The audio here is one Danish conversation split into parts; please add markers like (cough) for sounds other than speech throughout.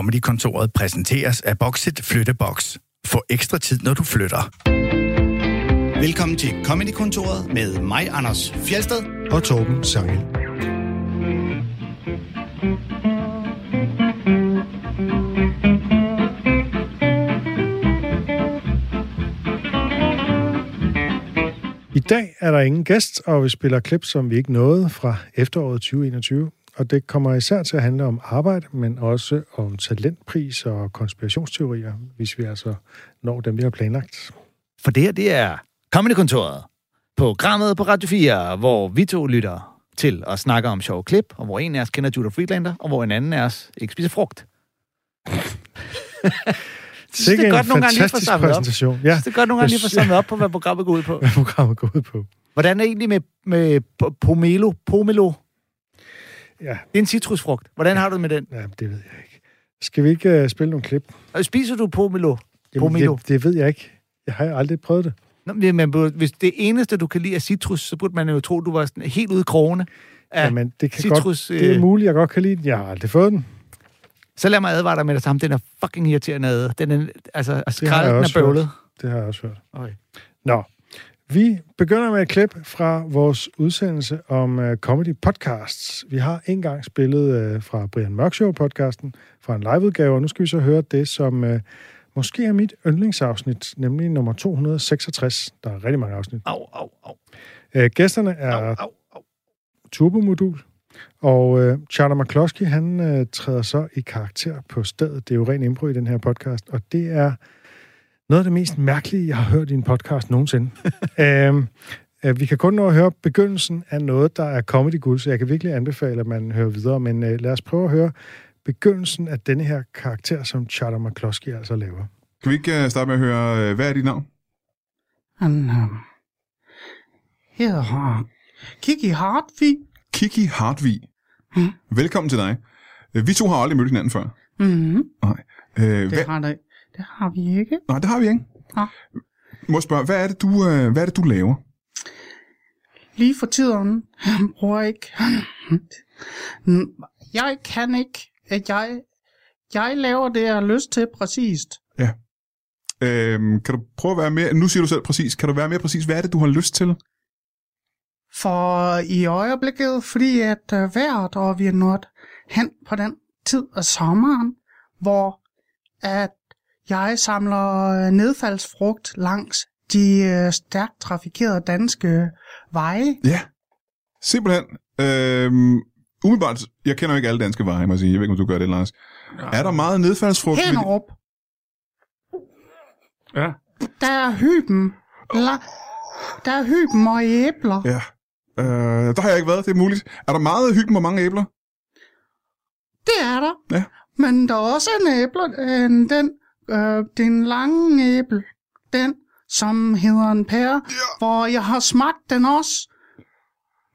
Comedy-kontoret præsenteres af Boxit Flyttebox. Få ekstra tid, når du flytter. Velkommen til Comedy-kontoret med mig, Anders Fjelsted. og Torben Sangel. I dag er der ingen gæst, og vi spiller klip, som vi ikke nåede fra efteråret 2021. Og det kommer især til at handle om arbejde, men også om talentpris og konspirationsteorier, hvis vi altså når dem, vi har planlagt. For det her, det er Comedy-kontoret. Programmet på Radio 4, hvor vi to lytter til og snakker om sjove klip, og hvor en af os kender Judah Friedlander, og hvor en anden af os ikke spiser frugt. (laughs) synes, det er godt en nogle gange lige fantastisk samlet op. Ja, Så det er godt nogle gange lige få samlet op på, hvad programmet går ud på. (laughs) hvad programmet går ud på. Hvordan er det egentlig med, med po- pomelo? Pomelo? Ja, Det er en citrusfrugt. Hvordan har du det med den? ja det ved jeg ikke. Skal vi ikke uh, spille nogle klip? Og Spiser du pomelo? Jamen, Pomelo? det, det ved jeg ikke. Jeg har aldrig prøvet det. Nå, men man burde- hvis det eneste, du kan lide er citrus, så burde man jo tro, du var sådan helt ude i krogene af Jamen, det kan citrus. godt, det er øh, muligt, jeg godt kan lide den. Jeg har aldrig fået den. Så lad mig advare dig med det samme. Den er fucking irriterende. ad. Den er, altså, skralden er hørt. bøvlet. Det har jeg også hørt. Okay. Nå, vi begynder med et klip fra vores udsendelse om uh, comedy podcasts. Vi har engang spillet uh, fra Brian Mørk Show podcasten fra en liveudgave, og nu skal vi så høre det, som uh, måske er mit yndlingsafsnit, nemlig nummer 266. Der er rigtig mange afsnit. Au, au, au. Uh, gæsterne er au, au, au. turbomodul. Og øh, Charlie McCloskey, han øh, træder så i karakter på stedet. Det er jo ren impro i den her podcast, og det er noget af det mest mærkelige, jeg har hørt i en podcast nogensinde. (laughs) øhm, øh, vi kan kun nå at høre begyndelsen af noget, der er comedy guld, så jeg kan virkelig anbefale, at man hører videre. Men øh, lad os prøve at høre begyndelsen af denne her karakter, som Charlie McCloskey altså laver. Kan vi ikke uh, starte med at høre, uh, hvad er dit navn? Han øh, hedder Kiki Hartvig. Kiki Hartvig. Mm. Velkommen til dig. Vi to har aldrig mødt hinanden før. Mm, Nej. Øh, det, hvad? har det, det har vi ikke. Nej, det har vi ikke. Nå. Må spørge, hvad er det, du, uh, hvad er det, du laver? Lige for tiden, bruger ikke... Jeg kan ikke... at Jeg, jeg laver det, jeg har lyst til præcist. Øhm, kan du prøve at være mere... Nu siger du selv præcis. Kan du være mere præcis? Hvad er det, du har lyst til? For i øjeblikket, fordi at øh, vejret, og vi er nået hen på den tid af sommeren, hvor at jeg samler øh, nedfaldsfrugt langs de øh, stærkt trafikerede danske veje. Ja. Simpelthen. Øhm, umiddelbart, jeg kender jo ikke alle danske veje, må jeg sige. Jeg ved ikke, om du gør det, Lars. Er der meget nedfaldsfrugt? ved- Henderup, Ja. der er hyben. La, der er hyben og æbler. Ja. Øh, der har jeg ikke været, det er muligt. Er der meget hyben og mange æbler? Det er der. Ja. Men der er også en æble, en, den, øh, den lange æble, den, som hedder en pære, ja. hvor jeg har smagt den også.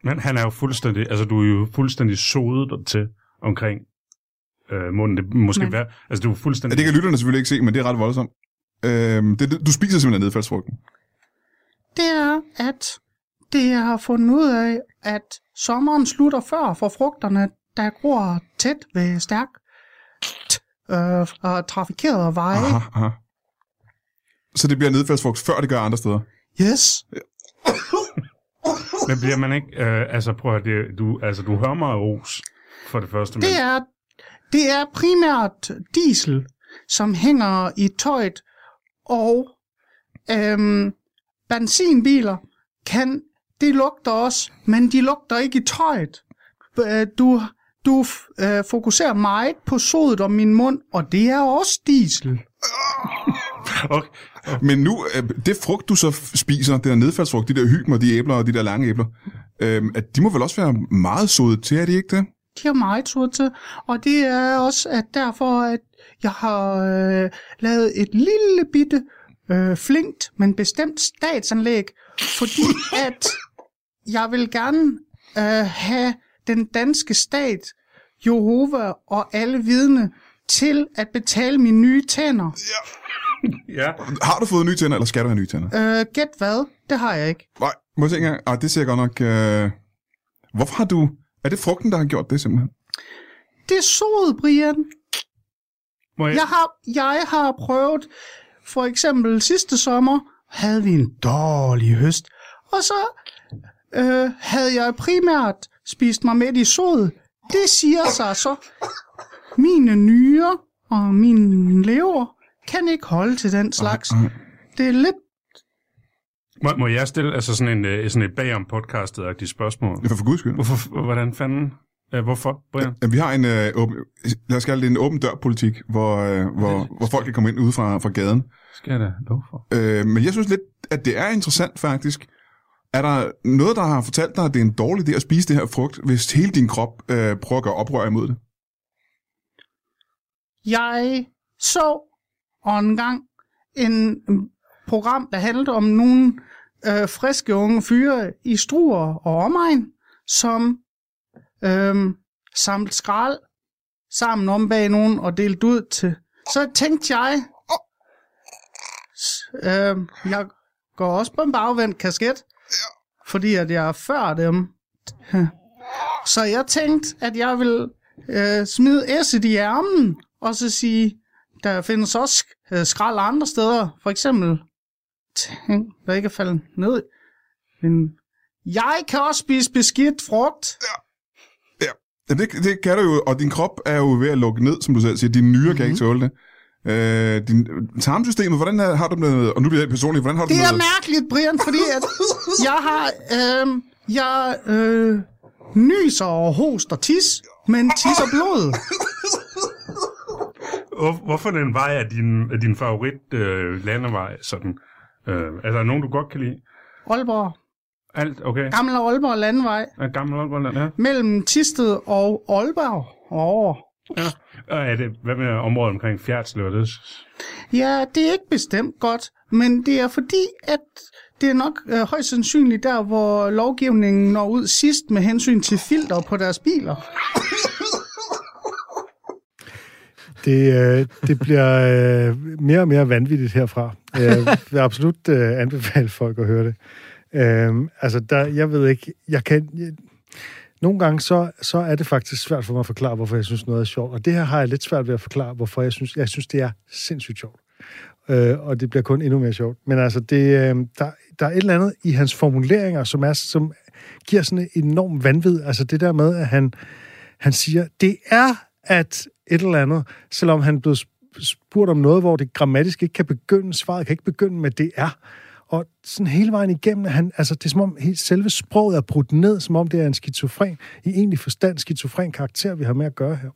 Men han er jo fuldstændig, altså du er jo fuldstændig sodet til omkring øh, munden. Det måske Men- være, altså du er Ja, fuldstændig... det kan lytterne selvfølgelig ikke se, men det er ret voldsomt. Øhm, det, du spiser simpelthen nedfaldsfrugten. Det er, at det jeg har fundet ud af, at sommeren slutter før for frugterne, der gror tæt ved stærk øh, og trafikerede veje. Aha, aha. Så det bliver nedfaldsfrugt, før det gør andre steder. Yes. (coughs) Men bliver man ikke... Øh, altså prøv at det, du, altså, du hører mig ros for det første. Det er, det er primært diesel, som hænger i tøjet, og øhm, benzinbiler kan, det lugter også, men de lugter ikke i tøjet. Øh, Du, du øh, fokuserer meget på sodet om min mund, og det er også diesel. (laughs) Okay. Men nu, øh, det frugt, du så spiser, det der nedfaldsfrugt, de der hymer, de æbler og de der lange æbler, øh, at de må vel også være meget sodet til, er de ikke det? De har meget sur til, og det er også at derfor, at jeg har øh, lavet et lille bitte øh, flinkt, men bestemt statsanlæg, fordi (laughs) at jeg vil gerne øh, have den danske stat, Jehova og alle vidne til at betale mine nye tænder. (laughs) Ja. Har du fået nye tænder, eller skal du have nye tænder? Øh, gæt hvad? Det har jeg ikke. Nej, må jeg se engang. Ah, det ser godt nok... Øh... Hvorfor har du... Er det frugten, der har gjort det simpelthen? Det er sod, Brian. Må jeg, Jeg har, jeg har prøvet, for eksempel sidste sommer, havde vi en dårlig høst. Og så øh, havde jeg primært spist mig midt i sod. Det siger sig så, mine nyrer og min lever kan ikke holde til den slags. Det er lidt må, må jeg stille altså sådan, en, øh, sådan et bagom podcastet spørgsmål? Det er for guds skyld. Hvorfor, hvordan fanden? Øh, hvorfor, Brian? Ja, Vi har en, øh, åben, lad os kalde det en åben dør-politik, hvor, øh, hvor, hvor folk kan komme ind ude fra, fra gaden. Skal jeg da lov for? Øh, men jeg synes lidt, at det er interessant faktisk. Er der noget, der har fortalt dig, at det er en dårlig idé at spise det her frugt, hvis hele din krop øh, prøver at gøre oprør imod det? Jeg så en gang en program, der handlede om nogle øh, friske unge fyre i Struer og omegn, som øh, samlede skrald sammen om bag nogen og delte ud til. Så tænkte jeg, øh, jeg går også på en bagvendt kasket, fordi at jeg er før dem. Så jeg tænkte, at jeg vil øh, smide æsset i ærmen, og så sige, der findes også øh, skrald andre steder. For eksempel, tænk, der ikke er faldet ned. Men jeg kan også spise beskidt frugt. Jamen, det, det kan du jo, og din krop er jo ved at lukke ned, som du selv siger. Dine nyrer mm-hmm. kan ikke tåle det. Øh, din tarmsystemet, hvordan er- har du det med, og nu bliver jeg personlig, hvordan har du Det det er med, mærkeligt, Brian, fordi at jeg har, øh, jeg øh, nyser og hoster tis, men tisser blod. Hvor, hvorfor den vej er din, er din favorit øh, landevej? Sådan? Øh, er der nogen, du godt kan lide? Aalborg, Alt, okay. gamle Aalborg Landvej, Er gammel Aalborg, ja. mellem Tisted og Aalborg og over. Og er det, hvad med området omkring Fjerdslev? Det, Ja, det er ikke bestemt godt, men det er fordi, at det er nok øh, højst sandsynligt der, hvor lovgivningen når ud sidst med hensyn til filter på deres biler. Det, øh, det bliver øh, mere og mere vanvittigt herfra. Jeg vil absolut øh, anbefale folk at høre det. Øh, altså, der, jeg ved ikke, jeg kan... Jeg, nogle gange så, så er det faktisk svært for mig at forklare, hvorfor jeg synes noget er sjovt. Og det her har jeg lidt svært ved at forklare, hvorfor jeg synes, jeg synes det er sindssygt sjovt. Øh, og det bliver kun endnu mere sjovt. Men altså, det, øh, der, der er et eller andet i hans formuleringer, som, er, som giver sådan en enorm vanvid. Altså det der med, at han, han siger, det er at et eller andet, selvom han blev spurgt om noget, hvor det grammatisk ikke kan begynde, svaret kan ikke begynde med det er. Og sådan hele vejen igennem, han, altså det er som om helt selve sproget er brudt ned, som om det er en skizofren, i egentlig forstand skizofren karakter, vi har med at gøre her.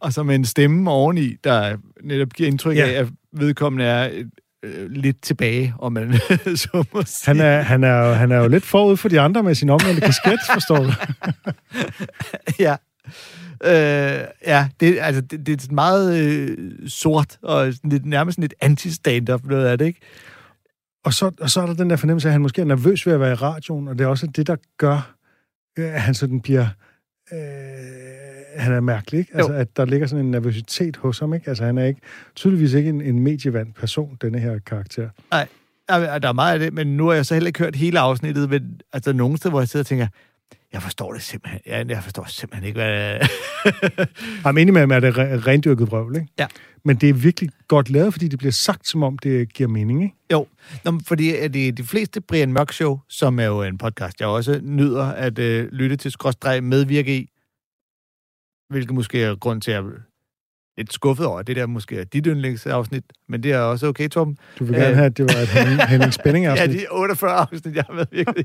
Og så med en stemme oveni, der netop giver indtryk Ja. af, at vedkommende er øh, lidt tilbage, om man (laughs) så må sige. Han er, han er, jo, han er jo lidt forud for de andre med sin omvendte kasket, forstår du? (laughs) ja. Øh, ja, det, altså, det, det er meget øh, sort, og sådan lidt, nærmest sådan lidt anti-stand-up noget af det, ikke? Og så, og så er der den der fornemmelse af, at han måske er nervøs ved at være i radioen, og det er også det, der gør, øh, at han sådan bliver... Øh, han er mærkelig, ikke? Altså, Jo. at der ligger sådan en nervøsitet hos ham, ikke? Altså, han er ikke, tydeligvis ikke en, en medievand person, denne her karakter. Nej, der er meget af det, men nu har jeg så heller ikke hørt hele afsnittet, men altså nogle steder, hvor jeg sidder og tænker, jeg forstår det simpelthen, jeg, jeg forstår simpelthen ikke, hvad... (laughs) Er at det er re- rendyrket vrøvl, ikke? Ja. Men det er virkelig godt lavet, fordi det bliver sagt, som om det giver mening, ikke? Jo, Nå, fordi at det de fleste Brian Mørk Show, som er jo en podcast, jeg også nyder at øh, lytte til skråstreg medvirke i, hvilket måske er grund til at er lidt skuffet over, det der måske er dit yndlingsafsnit, men det er også okay, Torben. Du vil gerne Øh. have, at det var et Henning, (laughs) Henning Spænding Ja, de 48 afsnit, jeg har medvirket i.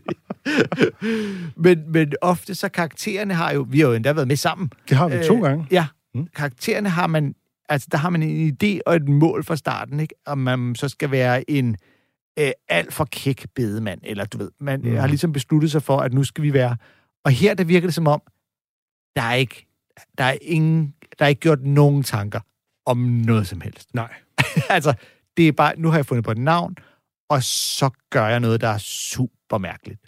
men, men ofte så karaktererne har jo, vi har jo endda været med sammen. det har vi to Øh, gange. Ja, Mm. karaktererne har man, altså der har man en idé og et mål fra starten, ikke? Om man så skal være en øh, alt for kæk bedemand, eller du ved, man mm. har ligesom besluttet sig for, at nu skal vi være, og her der virker det som om, der er ikke, der er ingen, der er ikke gjort nogen tanker om noget som helst. Nej. (laughs) altså, det er bare, nu har jeg fundet på et navn, og så gør jeg noget, der er super mærkeligt.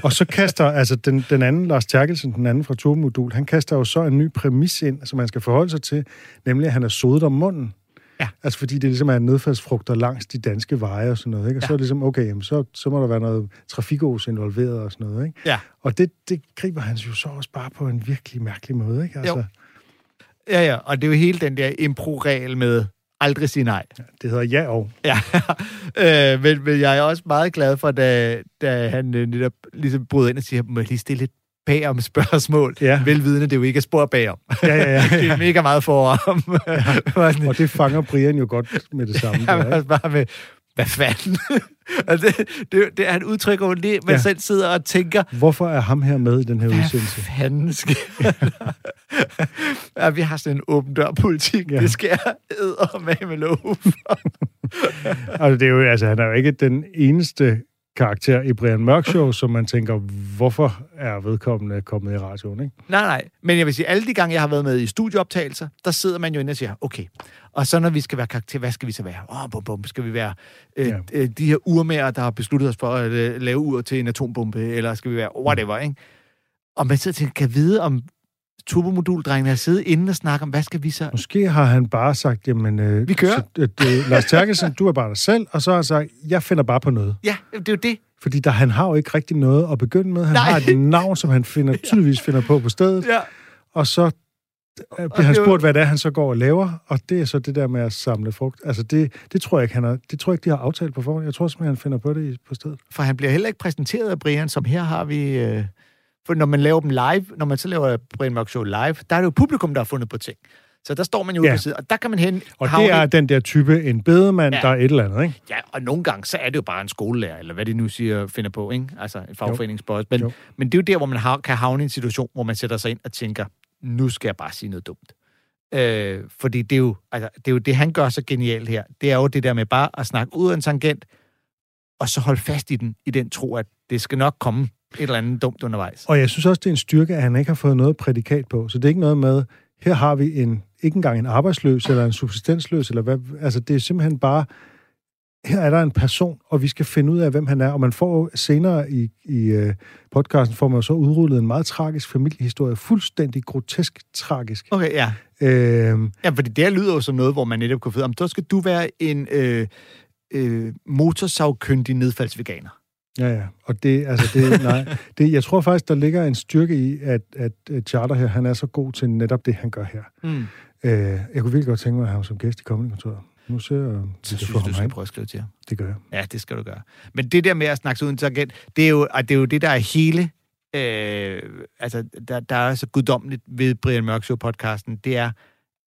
(laughs) Og så kaster, altså den, den anden, Lars Terkelsen, den anden fra Turmodul, han kaster jo så en ny præmis ind, som man skal forholde sig til, nemlig at han er sodet om munden. Ja. Altså fordi det ligesom er nedfaldsfrugter langs de danske veje og sådan noget, ikke? Og ja. så er det ligesom, okay, jamen, så, så må der være noget trafikos involveret og sådan noget, ikke? Ja. Og det, det griber han jo så også bare på en virkelig mærkelig måde, ikke? Altså, Jo. Ja, ja, og det er jo hele den der impro-regel med aldrig sige nej. Det hedder ja og. Ja, (laughs) øh, men, men jeg er også meget glad for, da, da han øh, netop ligesom bryder ind og siger, må jeg lige stille et bagom spørgsmål, Ja. velvidende, det er jo ikke er spor bagom. Ja, ja, ja. (laughs) det er mega meget foran. (laughs) ja. Og det fanger Brian jo godt med det samme. (laughs) Han Der, bare med, hvad fanden? og det, det, det, han udtrykker jo det, man Ja. ja. selv sidder og tænker, Hvorfor er ham her med i den her hvad udsendelse? fanden sker ja, vi har sådan en åben dør-politik. Ja. Ja. Det skal jeg med med lov. Altså, det er jo, altså, han er jo ikke den eneste karakter i Brian Mørk Show, som man tænker, hvorfor er vedkommende kommet i radioen, ikke? Nej, nej. Men jeg vil sige, alle de gange, jeg har været med i studieoptagelser, der sidder man jo inde og siger, okay, og så når vi skal være karakter, hvad skal vi så være? Åh, oh, bum, bum, skal vi være øh, Ja. øh, de her urmager, der har besluttet os for at øh, lave ur til en atombombe, eller skal vi være whatever, ikke? Og man sidder og tænker, kan vide, om turbomoduldrengene har siddet inde og snakke om, hvad skal vi så? Måske har han bare sagt, jamen... Øh, Vi kører. Så, øh, det, Lars Terkelsen, du er bare dig selv, og så har han sagt, jeg finder bare på noget. Ja, det er jo det. Fordi der, han har jo ikke rigtig noget at begynde med. Han Nej. har et navn, som han finder, (laughs) tydeligvis finder på på stedet, Ja. og så øh, bliver han spurgt, hvad det er, han så går og laver, og det er så det der med at samle frugt. Altså, det, det tror jeg ikke, han har, det tror jeg ikke, de har aftalt på forhånd. Jeg tror simpelthen, han finder på det i- på stedet. For han bliver heller ikke præsenteret af Brian, som her har vi... Øh, for når man laver dem live, når man så laver Brian Mørk Show live, der er det jo publikum, der har fundet på ting. Så der står man jo Ja. på siden, og der kan man hen... Og havne- det er den der type, en bedemand, ja. Ja. der er et eller andet, ikke? Ja, og nogle gange, så er det jo bare en skolelærer, eller hvad de nu siger, finder på, ikke? Altså en fagforeningsboss. Men, Jo. men det er jo der, hvor man har, kan havne i en situation, hvor man sætter sig ind og tænker, nu skal jeg bare sige noget dumt. Øh, fordi det er, jo, altså, det er jo det, han gør så genialt her. Det er jo det der med bare at snakke ud af en tangent, og så holde fast i den, i den tro, at det skal nok komme et eller andet dumt undervejs. Og jeg synes også, det er en styrke, at han ikke har fået noget prædikat på. Så det er ikke noget med, her har vi en, ikke engang en arbejdsløs eller en subsistensløs, eller hvad, altså det er simpelthen bare, her er der en person, og vi skal finde ud af, hvem han er. Og man får senere i, i uh, podcasten, får man så udrullet en meget tragisk familiehistorie, fuldstændig grotesk tragisk. Okay, ja. Øhm, Ja, fordi det lyder jo som noget, hvor man netop kunne finde, om så skal du være en øh, øh, motorsavkyndig nedfaldsveganer. Ja, ja. Og det, altså det, nej, det, jeg tror faktisk, der ligger en styrke i, at, at, Charter her, han er så god til netop det, han gør her. Mm. Øh, jeg kunne virkelig godt tænke mig at have ham som gæst i Comedy-kontoret. Nu ser jeg, Så synes du skal prøve at skrive til ham. Det gør jeg. Ja, det skal du gøre. Men det der med at snakke uden tangent, det er jo, det, er jo det, der er hele... Øh, altså, der, der er så guddommeligt ved Brian Mørk Show-podcasten, det er,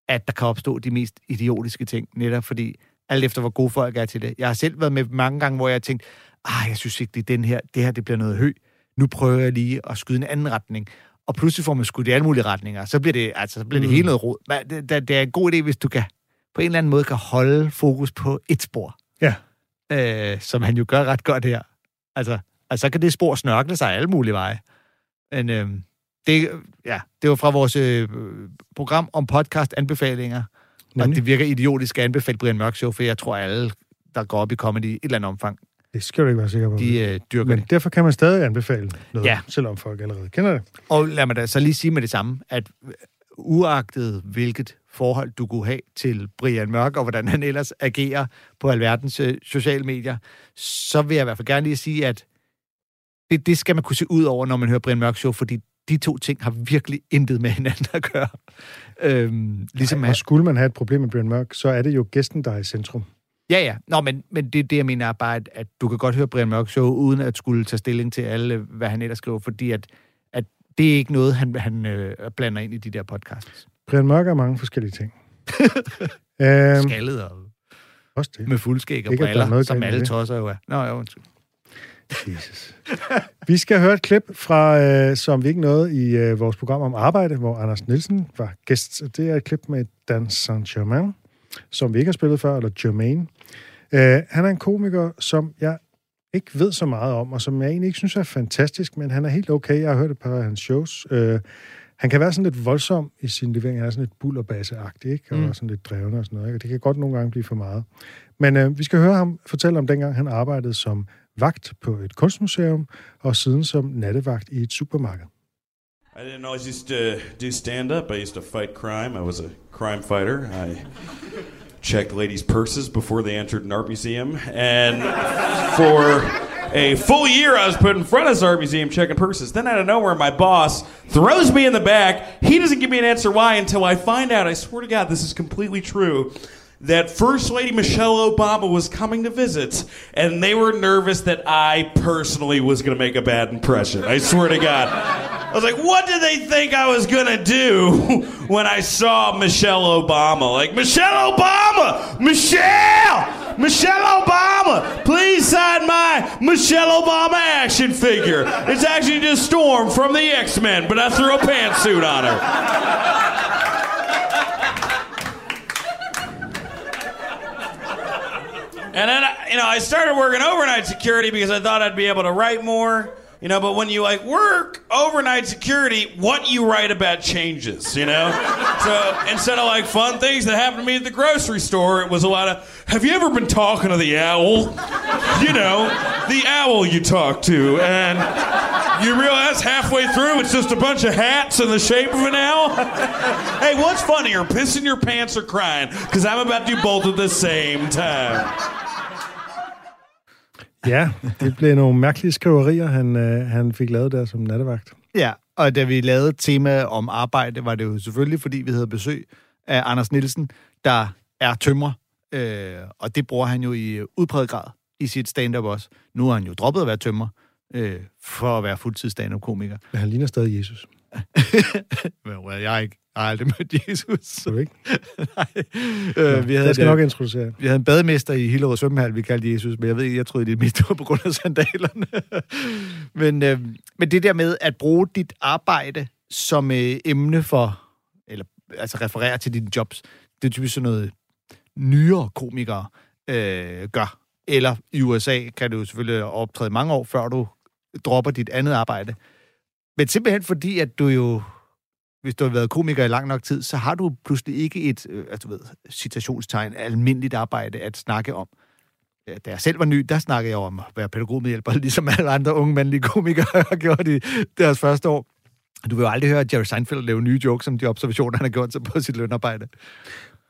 at der kan opstå de mest idiotiske ting, netop fordi, alt efter hvor gode folk er til det. Jeg har selv været med mange gange, hvor jeg har tænkt, ah, jeg synes ikke, det er den her, det her det bliver noget hø. Nu prøver jeg lige at skyde en anden retning. Og pludselig får man skudt i alle mulige retninger. Så bliver det, altså, så bliver det Mm. hele noget rod. Men det, det, det er en god idé, hvis du kan på en eller anden måde kan holde fokus på et spor Ja. øh, som han jo gør ret godt her. Altså, altså så kan det spor snørkle sig alle mulige veje. Men øh, det, ja, det var fra vores øh, program om podcast-anbefalinger, og Nemlig. det virker idiotisk at anbefale Brian Mørk Show, for jeg tror, alle, der går op i comedy i et eller andet omfang, Det skal du ikke være sikker på. de øh, dyrker Men det. derfor kan man stadig anbefale noget, Ja. selvom folk allerede kender det. Og lad mig da så lige sige med det samme, at øh, uagtet hvilket forhold du kunne have til Brian Mørk, og hvordan han ellers agerer på alverdens øh, sociale medier, så vil jeg i hvert fald gerne lige sige, at det, det skal man kunne se ud over, når man hører Brian Mørk Show, fordi de to ting har virkelig intet med hinanden at gøre. Øhm, ligesom Og han, skulle man have et problem med Brian Mørk, så er det jo gæsten, der er i centrum. Ja, ja. Nå, men, men det, det, jeg mener er bare, at, at du kan godt høre Brian Mørk Show, uden at skulle tage stilling til alle, hvad han ellers skriver, fordi at, at det er ikke noget, han, han øh, blander ind i de der podcasts. Brian Mørk er mange forskellige ting. (laughs) øhm, Skaldet og også det. med fuldskæg og Ikke, er briller, som alle tosser jo er. Nå, ja, undskyld. Jesus. Vi skal høre et klip fra, øh, som vi ikke nåede i øh, vores program om arbejde, hvor Anders Nielsen var gæst. Det er et klip med Dan Saint-Germain, som vi ikke har spillet før, eller Germain. Øh, han er en komiker, som jeg ikke ved så meget om, og som jeg egentlig ikke synes er fantastisk, men han er helt okay. Jeg har hørt et par af hans shows. Øh, han kan være sådan lidt voldsom i sin levering. Han er sådan lidt bullerbasse-agtig, ikke? Og mm. sådan lidt drevende og sådan noget. Ikke? Og det kan godt nogle gange blive for meget. Men øh, vi skal høre ham fortælle om dengang, han arbejdede som vagt på et kunstmuseum, og siden som nattevagt i et supermarked. I didn't always used to do stand up. I used to fight crime. I was a crime fighter. I checked ladies' purses before they entered an art museum. And for a full year I was put in front of this art museum checking purses. Then out of nowhere, my boss throws me in the back. He doesn't give me an answer why until I find out. I swear to God, this is completely true. That First Lady Michelle Obama was coming to visit, and they were nervous that I personally was going to make a bad impression. I swear to God. I was like, what did they think I was going to do (laughs) when I saw Michelle Obama? Like, Michelle Obama! Michelle! Michelle Obama! Please sign my Michelle Obama action figure. It's actually just Storm from the X Men, but I threw a pantsuit on her. And then, I- you know, I started working overnight security because I thought I'd be able to write more. You know, but when you like work overnight security, what you write about changes, you know? (laughs) so instead of like fun things that happened to me at the grocery store, it was a lot of, have you ever been talking to the owl? You know, the owl you talk to. And you realize halfway through it's just a bunch of hats in the shape of an owl? (laughs) hey, what's funnier, pissing your pants or crying? Because I'm about to do both at the same time. Ja, (laughs) det blev nogle mærkelige skriverier, han, øh, han fik lavet der som nattevagt. Ja, og da vi lavede tema om arbejde, var det jo selvfølgelig, fordi vi havde besøg af Anders Nielsen, der er tømrer, øh, og det bruger han jo i udpræget grad i sit stand-up også. Nu har han jo droppet at være tømrer, øh, for at være fuldtids stand-up-komiker. Men han ligner stadig Jesus. (laughs) Men well, jeg, har ikke, jeg har aldrig mødt Jesus. Så ikke? (laughs) Nej. Øh, vi havde jeg skal et, nok introducere. Vi havde en bademester i Hillerød svømmehal, vi kaldte Jesus, men jeg ved ikke, jeg troede, det mest var på grund af sandalerne. (laughs) men, øh, men det der med at bruge dit arbejde som øh, emne for, eller altså referere til dine jobs, det er typisk sådan noget nyere komikere øh, gør. Eller i USA kan du selvfølgelig optræde mange år, før du dropper dit andet arbejde. Men simpelthen fordi, at du jo hvis du har været komiker i lang nok tid, så har du pludselig ikke et, øh, altså, du ved, citationstegn, almindeligt arbejde at snakke om. Da jeg selv var ny, der snakkede jeg om at være pædagogmedhjælper, (laughs) ligesom alle andre unge mandlige komikere har gjort i deres første år. Du vil jo aldrig høre Jerry Seinfeld lave nye jokes om de observationer, han har gjort sig på sit lønarbejde.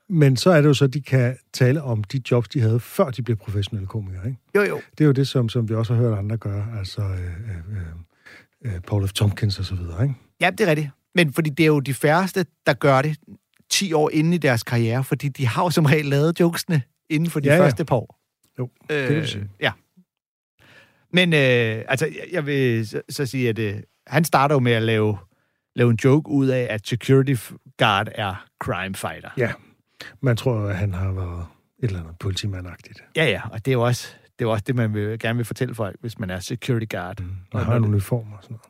Men så er det jo så, at de kan tale om de jobs, de havde, før de blev professionelle komikere. Ikke? Jo, jo. Det er jo det, som, som vi også har hørt andre gøre, altså øh, øh, øh, Paul F. Tompkins og så videre. Ikke? Ja, det er rigtigt. Men fordi det er jo de færreste, der gør det 10 år inde i deres karriere, fordi de har jo som regel lavet jokesene inden for de Ja, ja, første par år. Jo, det kan du sige. Ja. Men øh, altså, jeg- jeg vil så, så sige, at øh, han starter jo med at lave, lave en joke ud af, at security guard er crime fighter. Ja, man tror at han har været et eller andet politimandagtigt. Ja, ja, og det er jo også det, er jo også det man vil, gerne vil fortælle folk, hvis man er security guard. Mm. Og har en uniform og sådan noget.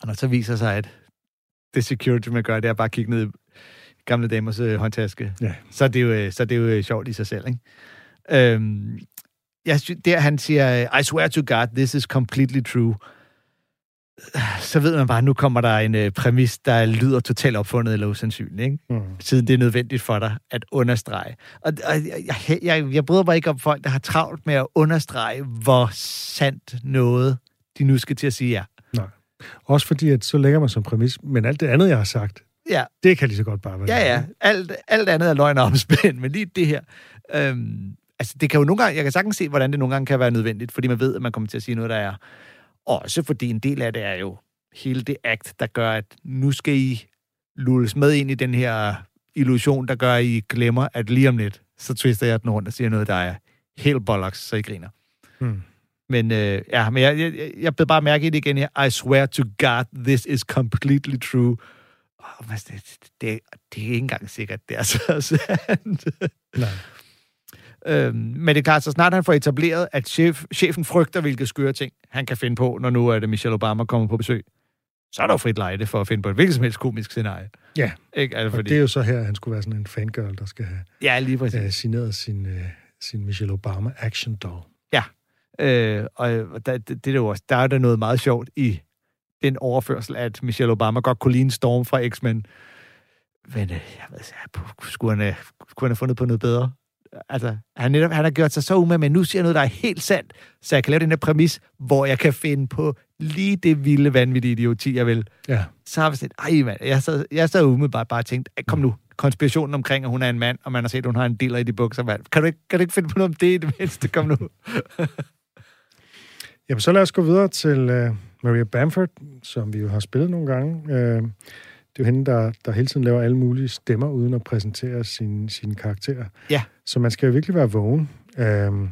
Og når så viser sig, at det security, man gør, det er bare at kigge ned i gamle damers øh, håndtaske, Ja. så er det jo, øh, så er det jo øh, sjovt i sig selv, ikke? Øhm, jeg sy- der han siger, I swear to God, this is completely true. Så ved man bare, at nu kommer der en øh, præmis, der lyder totalt opfundet eller usandsynlig, ikke? Mm. Siden det er nødvendigt for dig at understrege. Og, og jeg, jeg, jeg, bryder mig ikke om folk, der har travlt med at understrege, hvor sandt noget, de nu skal til at sige er. Også fordi, at så lægger man som præmis, men alt det andet, jeg har sagt, Ja, det kan lige så godt bare være. Ja, ja. Alt, alt andet er løgn og omspænd, men lige det her. Øhm, altså, det kan jo nogle gange, jeg kan sagtens se, hvordan det nogle gange kan være nødvendigt, fordi man ved, at man kommer til at sige noget, der er. Også fordi en del af det er jo hele det akt, der gør, at nu skal I lulles med ind i den her illusion, der gør, at I glemmer, at lige om lidt, så twister jeg den rundt og siger noget, der er helt bollocks, så I griner. Hmm. Men, øh, ja, men jeg, jeg, jeg blev bare mærke i det igen her. I swear to God, this is completely true. Oh, det, det, det, er ikke engang sikkert, det er så sandt. Nej. Øhm, men det er klart, så snart han får etableret, at chef, chefen frygter, hvilke skøre ting han kan finde på, når nu er det Michelle Obama kommer på besøg, så er der jo frit lejde for at finde på et hvilket som helst komisk scenarie. Ja, Ikke? Altså, og fordi, det er jo så her, at han skulle være sådan en fangirl, der skal have Ja, lige præcis. øh, signeret sin, øh, sin Michelle Obama action doll. Øh, og der, det, det er jo også, der er der noget meget sjovt i den overførsel, at Michelle Obama godt kunne ligne Storm fra X-Men. Men øh, jeg ved, jeg, skulle, han, øh, skulle han have fundet på noget bedre? Altså, han, netop, han har gjort sig så umage, men nu siger jeg noget, der er helt sandt, så jeg kan lave den her præmis, hvor jeg kan finde på lige det vilde, vanvittige idioti, jeg vil. Ja, Så har vi set, ej mand, jeg så, jeg så umiddelbart bare tænkt, "Ej, kom nu, konspirationen omkring, at hun er en mand, og man har set, at hun har en dealer i de bukser, mand. Kan du ikke, kan du ikke finde på noget om det i det mindste? Kom nu. (laughs) Jamen, så lad os gå videre til uh, Maria Bamford, som vi jo har spillet nogle gange. Uh, det er jo hende, der, der hele tiden laver alle mulige stemmer, uden at præsentere sine sin karakterer. Ja. Så man skal jo virkelig være vågen. Uh,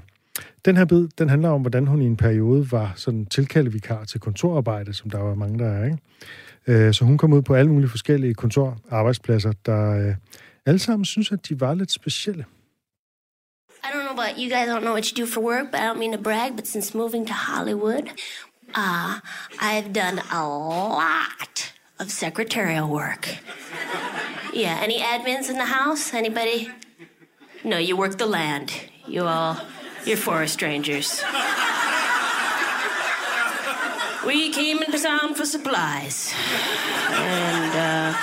den her bid, den handler om, hvordan hun i en periode var sådan tilkaldevikar til kontorarbejde, som der var mange, der er, ikke? Uh, så hun kom ud på alle mulige forskellige kontorarbejdspladser, der uh, alle sammen synes, at de var lidt specielle. I don't know about you guys, I don't know what you do for work, but I don't mean to brag, but since moving to Hollywood, uh, I've done a lot of secretarial work. Yeah, any admins in the house? Anybody? No, you work the land. You all, you're forest strangers. We came into town for supplies. And, uh,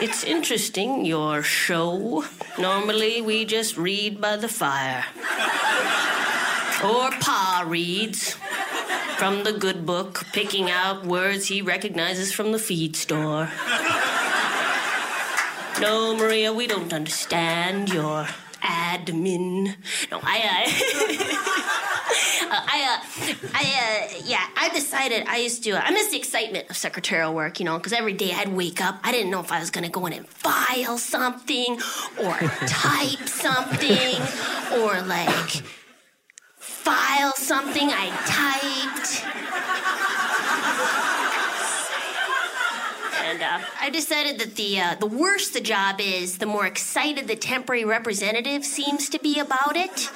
it's interesting, your show. Normally, we just read by the fire. Or Pa reads from the good book, picking out words he recognizes from the feed store. No, Maria, we don't understand your admin. No, I, uh, (laughs) uh, I, uh, I, uh, yeah, I decided I used to, I miss the excitement of secretarial work, you know, because every day I'd wake up, I didn't know if I was going to go in and file something or (laughs) type something or like file something I typed. And uh, I decided that the uh, the worse the job is, the more excited the temporary representative seems to be about it.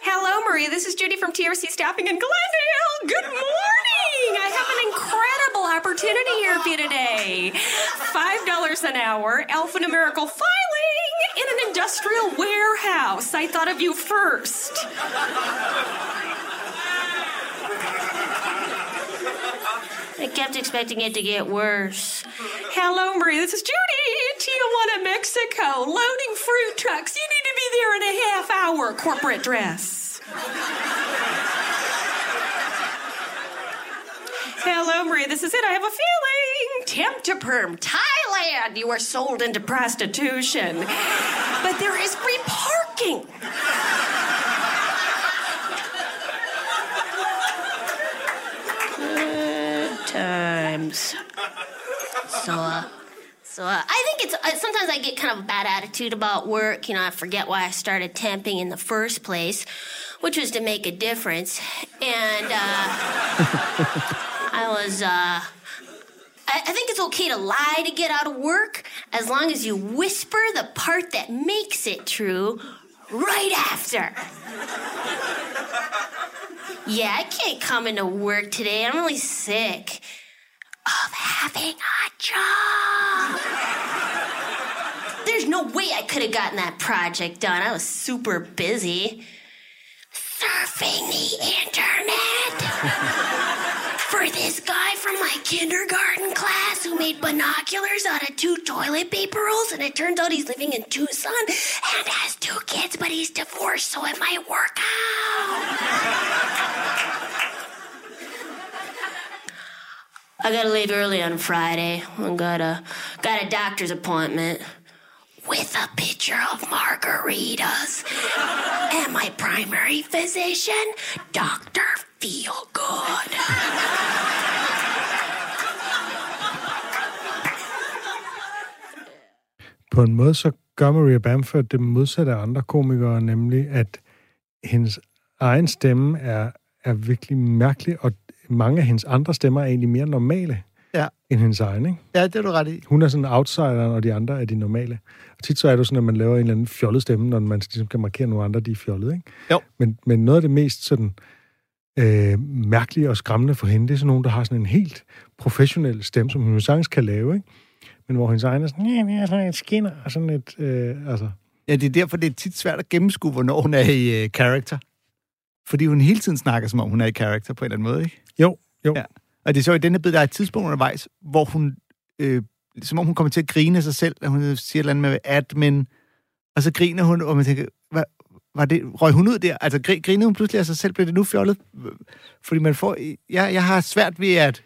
Hello, Marie. This is Judy from TRC Staffing in Glendale. Good morning. I have an incredible opportunity here for you today. $5 an hour, alphanumerical filing in an industrial warehouse. I thought of you first. I kept expecting it to get worse. Hello, Marie. This is Judy Tijuana, Mexico. Loading fruit trucks. You need to be there in a half hour. Corporate dress. Hello, Marie. This is it. I have a feeling. Temp to perm. Thailand. You are sold into prostitution. But there is free parking. Good times. So, uh, so uh, I think it's uh, sometimes I get kind of a bad attitude about work. You know, I forget why I started temping in the first place, which was to make a difference. And uh, (laughs) I was. I, I think it's okay to lie to get out of work as long as you whisper the part that makes it true right after. Yeah, I can't come into work today. I'm really sick of having a job. There's no way I could have gotten that project done. I was super busy surfing the internet. (laughs) For this guy from my kindergarten class who made binoculars out of two toilet paper rolls, and it turns out he's living in Tucson and has two kids, but he's divorced, so it might work out. I gotta leave early on Friday. I got a got a doctor's appointment with a pitcher of margaritas and my primary physician, Dr. Feelgood. På en måde så gør Maria Bamford det modsatte af andre komikere, nemlig at hendes egen stemme er, er virkelig mærkelig, og mange af hendes andre stemmer er egentlig mere normale Ja. end hendes egen, ikke? Ja, det er du ret i. Hun er sådan outsideren, og de andre er de normale. Og tit så er det sådan, at man laver en eller anden fjollet stemme, når man ligesom kan markere nogle andre, de er fjollet, ikke? Jo. Men, men noget af det mest sådan øh, mærkelige og skræmmende for hende, det er sådan nogen, der har sådan en helt professionel stemme, som hun jo sagtens kan lave, ikke? Men hvor hendes egen er sådan, ja, det er sådan et skinner, og sådan et, øh, altså... Ja, det er derfor, det er tit svært at gennemskue, hvornår hun er i character. Fordi hun hele tiden snakker, som om hun er i character på en eller anden måde, ikke? Jo, jo. Ja. Og det er så i denne bid, der er et tidspunkt undervejs, hvor hun, øh, som om hun kommer til at grine sig selv, at hun siger et eller andet med admin, og så griner hun, og man tænker, hvad, var det, røg hun ud der? Altså, gri- grinede hun pludselig af sig selv? Blev det nu fjollet? Fordi man får, jeg, jeg har svært ved, at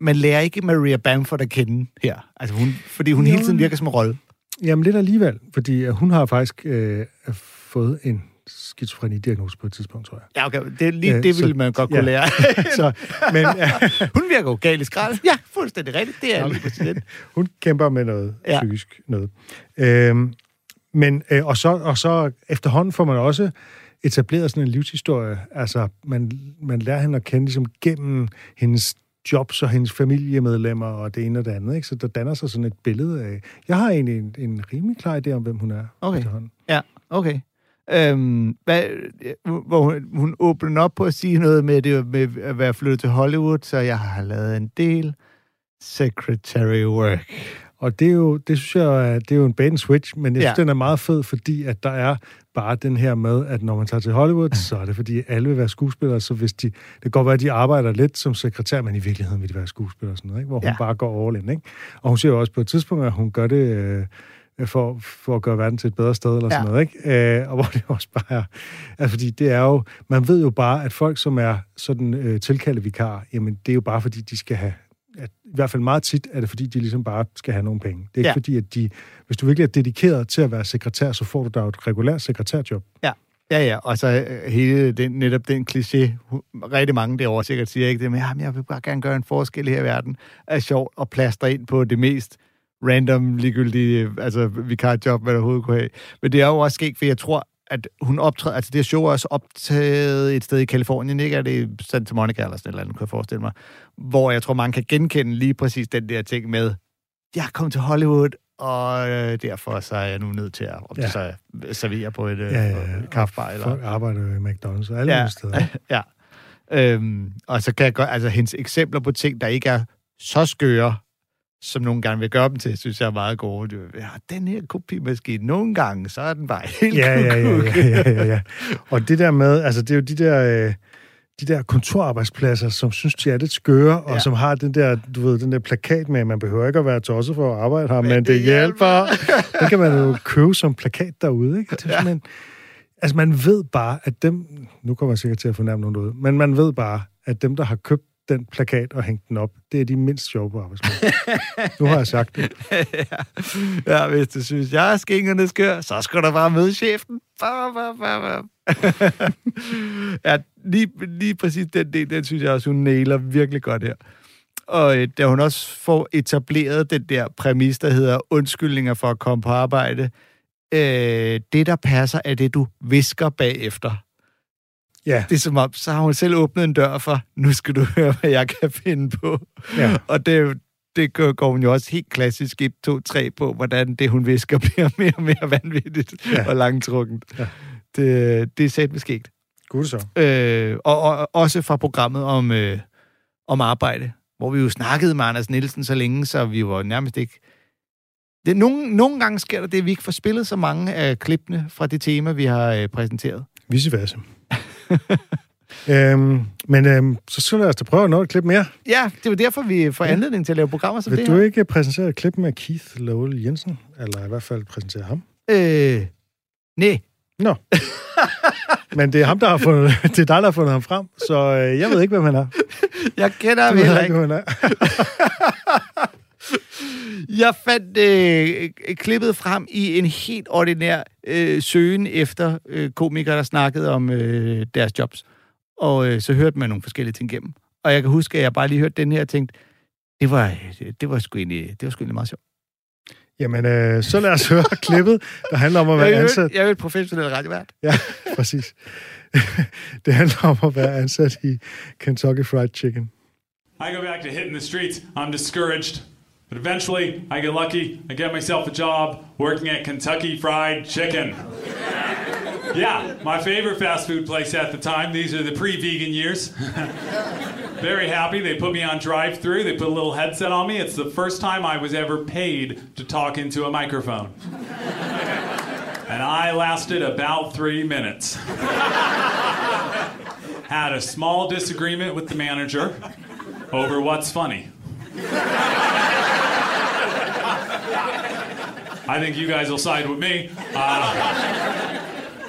man lærer ikke Maria Bamford at kende her. Altså, hun, fordi hun Jo. hele tiden virker som en rolle. Jamen lidt alligevel, fordi øh, hun har faktisk øh, fået en skizofreni-diagnose på et tidspunkt, tror jeg. Ja, okay. Det, lige, Øh, det så- ville man godt kunne ja. lære. (laughs) så, men (laughs) ja, Hun virker jo gal i skrald. Ja, fuldstændig rigtigt. Det er lige det. (laughs) hun kæmper med noget Ja. psykisk noget. Øhm, men, øh, og, så, og så efterhånden får man også etableret sådan en livshistorie. Altså, man, man lærer hende at kende ligesom gennem hendes jobs og hendes familiemedlemmer og det ene og det andet. Ikke? Så der danner sig sådan et billede af... Jeg har egentlig en, en rimelig klar idé om, hvem hun er Okay. Ja, okay. Øhm, hvad, hvor hun, hun åbner op på at sige noget med det med at være flyttet til Hollywood, så jeg har lavet en del secretary work. Og det er jo, det synes jeg, er- det er jo en and switch, men jeg synes, Ja. den er meget fed, fordi at der er bare den her med, at når man tager til Hollywood, så er det fordi, alle vil være skuespillere, så hvis de, det kan godt være, at de arbejder lidt som sekretær, men i virkeligheden vil de være skuespillere og sådan noget, ikke? hvor hun Ja. bare går all in. Ikke? Og hun siger jo også på et tidspunkt, at hun gør det øh, for, for at gøre verden til et bedre sted, eller sådan Ja. noget. Ikke? Øh, og hvor det også bare er, altså fordi det er jo, man ved jo bare, at folk, som er sådan øh, tilkaldet vikar, jamen det er jo bare fordi, de skal have at i hvert fald meget tit er det, fordi de ligesom bare skal have nogle penge. Det er ikke Ja. fordi, at de, hvis du virkelig er dedikeret til at være sekretær, så får du da et regulært sekretærjob. Ja, ja, ja. Og så øh, hele den, netop den kliché, rigtig mange derovre sikkert siger ikke det, men jamen, jeg vil bare gerne gøre en forskel her i verden, er sjovt at plastre ind på det mest random, ligegyldige, øh, altså vikarjob, hvad der overhovedet kunne have. Men det er jo også skægt, for jeg tror, at hun optræder, altså det show er også optaget et sted i Kalifornien, ikke? Er det Santa Monica eller sådan et eller andet, kunne jeg forestille mig. Hvor jeg tror, man kan genkende lige præcis den der ting med, jeg er kommet til Hollywood, og øh, derfor så er jeg nu nødt til at om ja. Så servere på et øh, Ja, ja, ja, kaffebar. Eller, Folk arbejder i McDonald's og alle Ja. steder. (laughs) ja. Øhm, og så kan jeg godt, altså hendes eksempler på ting, der ikke er så skøre, som nogle gange vil gøre dem til, synes jeg er meget gode. Det- Ja, den her kopimaskine, nogle gange, så er den bare (laughs) helt Ja, ja, ja, ja, ja, ja, ja. Og det der med, altså det er jo de der, øh, de der kontorarbejdspladser, som synes, de er lidt skøre, og Ja. som har den der, du ved, den der plakat med, at man behøver ikke at være tosset for at arbejde her, men, Men det det hjælper. den kan man jo købe som plakat derude, ikke? Det er Ja. ja. altså man ved bare, at dem, nu kommer jeg sikkert til at fornærme nogen derude, men man ved bare, at dem, der har købt den plakat og hængt den op, det er de mindst sjove på arbejdsmarkedet. nu har jeg sagt det. (laughs) ja, hvis du synes, jeg er skingerne skør, så skal du bare møde chefen. Ba, ba, ba, ba. ja, lige, lige præcis den del, den synes jeg også, hun nailer virkelig godt her. Og øh, da hun også får etableret den der præmis, der hedder undskyldninger for at komme på arbejde, øh, det, der passer, er det, du visker bagefter. Ja, Det er som om, så har hun selv åbnet en dør for, nu skal du (laughs) høre, hvad jeg kan finde på. ja. Og det, det går hun jo også helt klassisk 1, 2, 3 på, hvordan det, hun visker, (laughs) bliver mere og mere vanvittigt ja. Og langtrukkent. Ja. Ja. Det, det er sat med skægt. Gud så. Øh, og, og, også fra programmet om, øh, om arbejde, hvor vi jo snakkede med Anders Nielsen så længe, så vi var nærmest ikke... Det, nogle, nogle gange sker der det, at vi ikke får spillet så mange af klippene fra det tema, vi har øh, præsenteret. Vice versa. (laughs) øhm, men øhm, så lad os da prøve at nå et klip mere. Ja, det var derfor, vi får anledning til at lave programmer som Vil det du her. ikke præsentere et klip med Keith Lowell Jensen? Eller i hvert fald præsentere ham? Øh, nej. Nå. (laughs) Men det er ham, der har fundet, (laughs) det er dig, der har fundet ham frem, så øh, jeg ved ikke, hvem han er. Jeg kender ham Du heller ikke, ikke. hvem han er. Jeg fandt øh, klippet frem i en helt ordinær øh, søgen efter øh, komikere, der snakkede om øh, deres jobs. Og øh, så hørte man nogle forskellige ting igennem. Og jeg kan huske, at jeg bare lige hørte den her og tænkte, det var, det var, sgu, egentlig, det var sgu egentlig meget sjovt. Jamen, øh, så lad os høre (laughs) klippet, der handler om at være ansat. jeg er jo et professionelt radiovært. Ja, (laughs) præcis. (laughs) Det handler om at være ansat i Kentucky Fried Chicken. I go back to hitting the streets. I'm discouraged. But eventually, I get lucky. I get myself a job working at Kentucky Fried Chicken. yeah, my favorite fast food place at the time. These are the pre vegan years. (laughs) Very happy. They put me on drive through. They put a little headset on me. It's the first time I was ever paid to talk into a microphone. (laughs) and I lasted about three minutes. (laughs) Had a small disagreement with the manager over what's funny. I think you guys will side with me. Uh,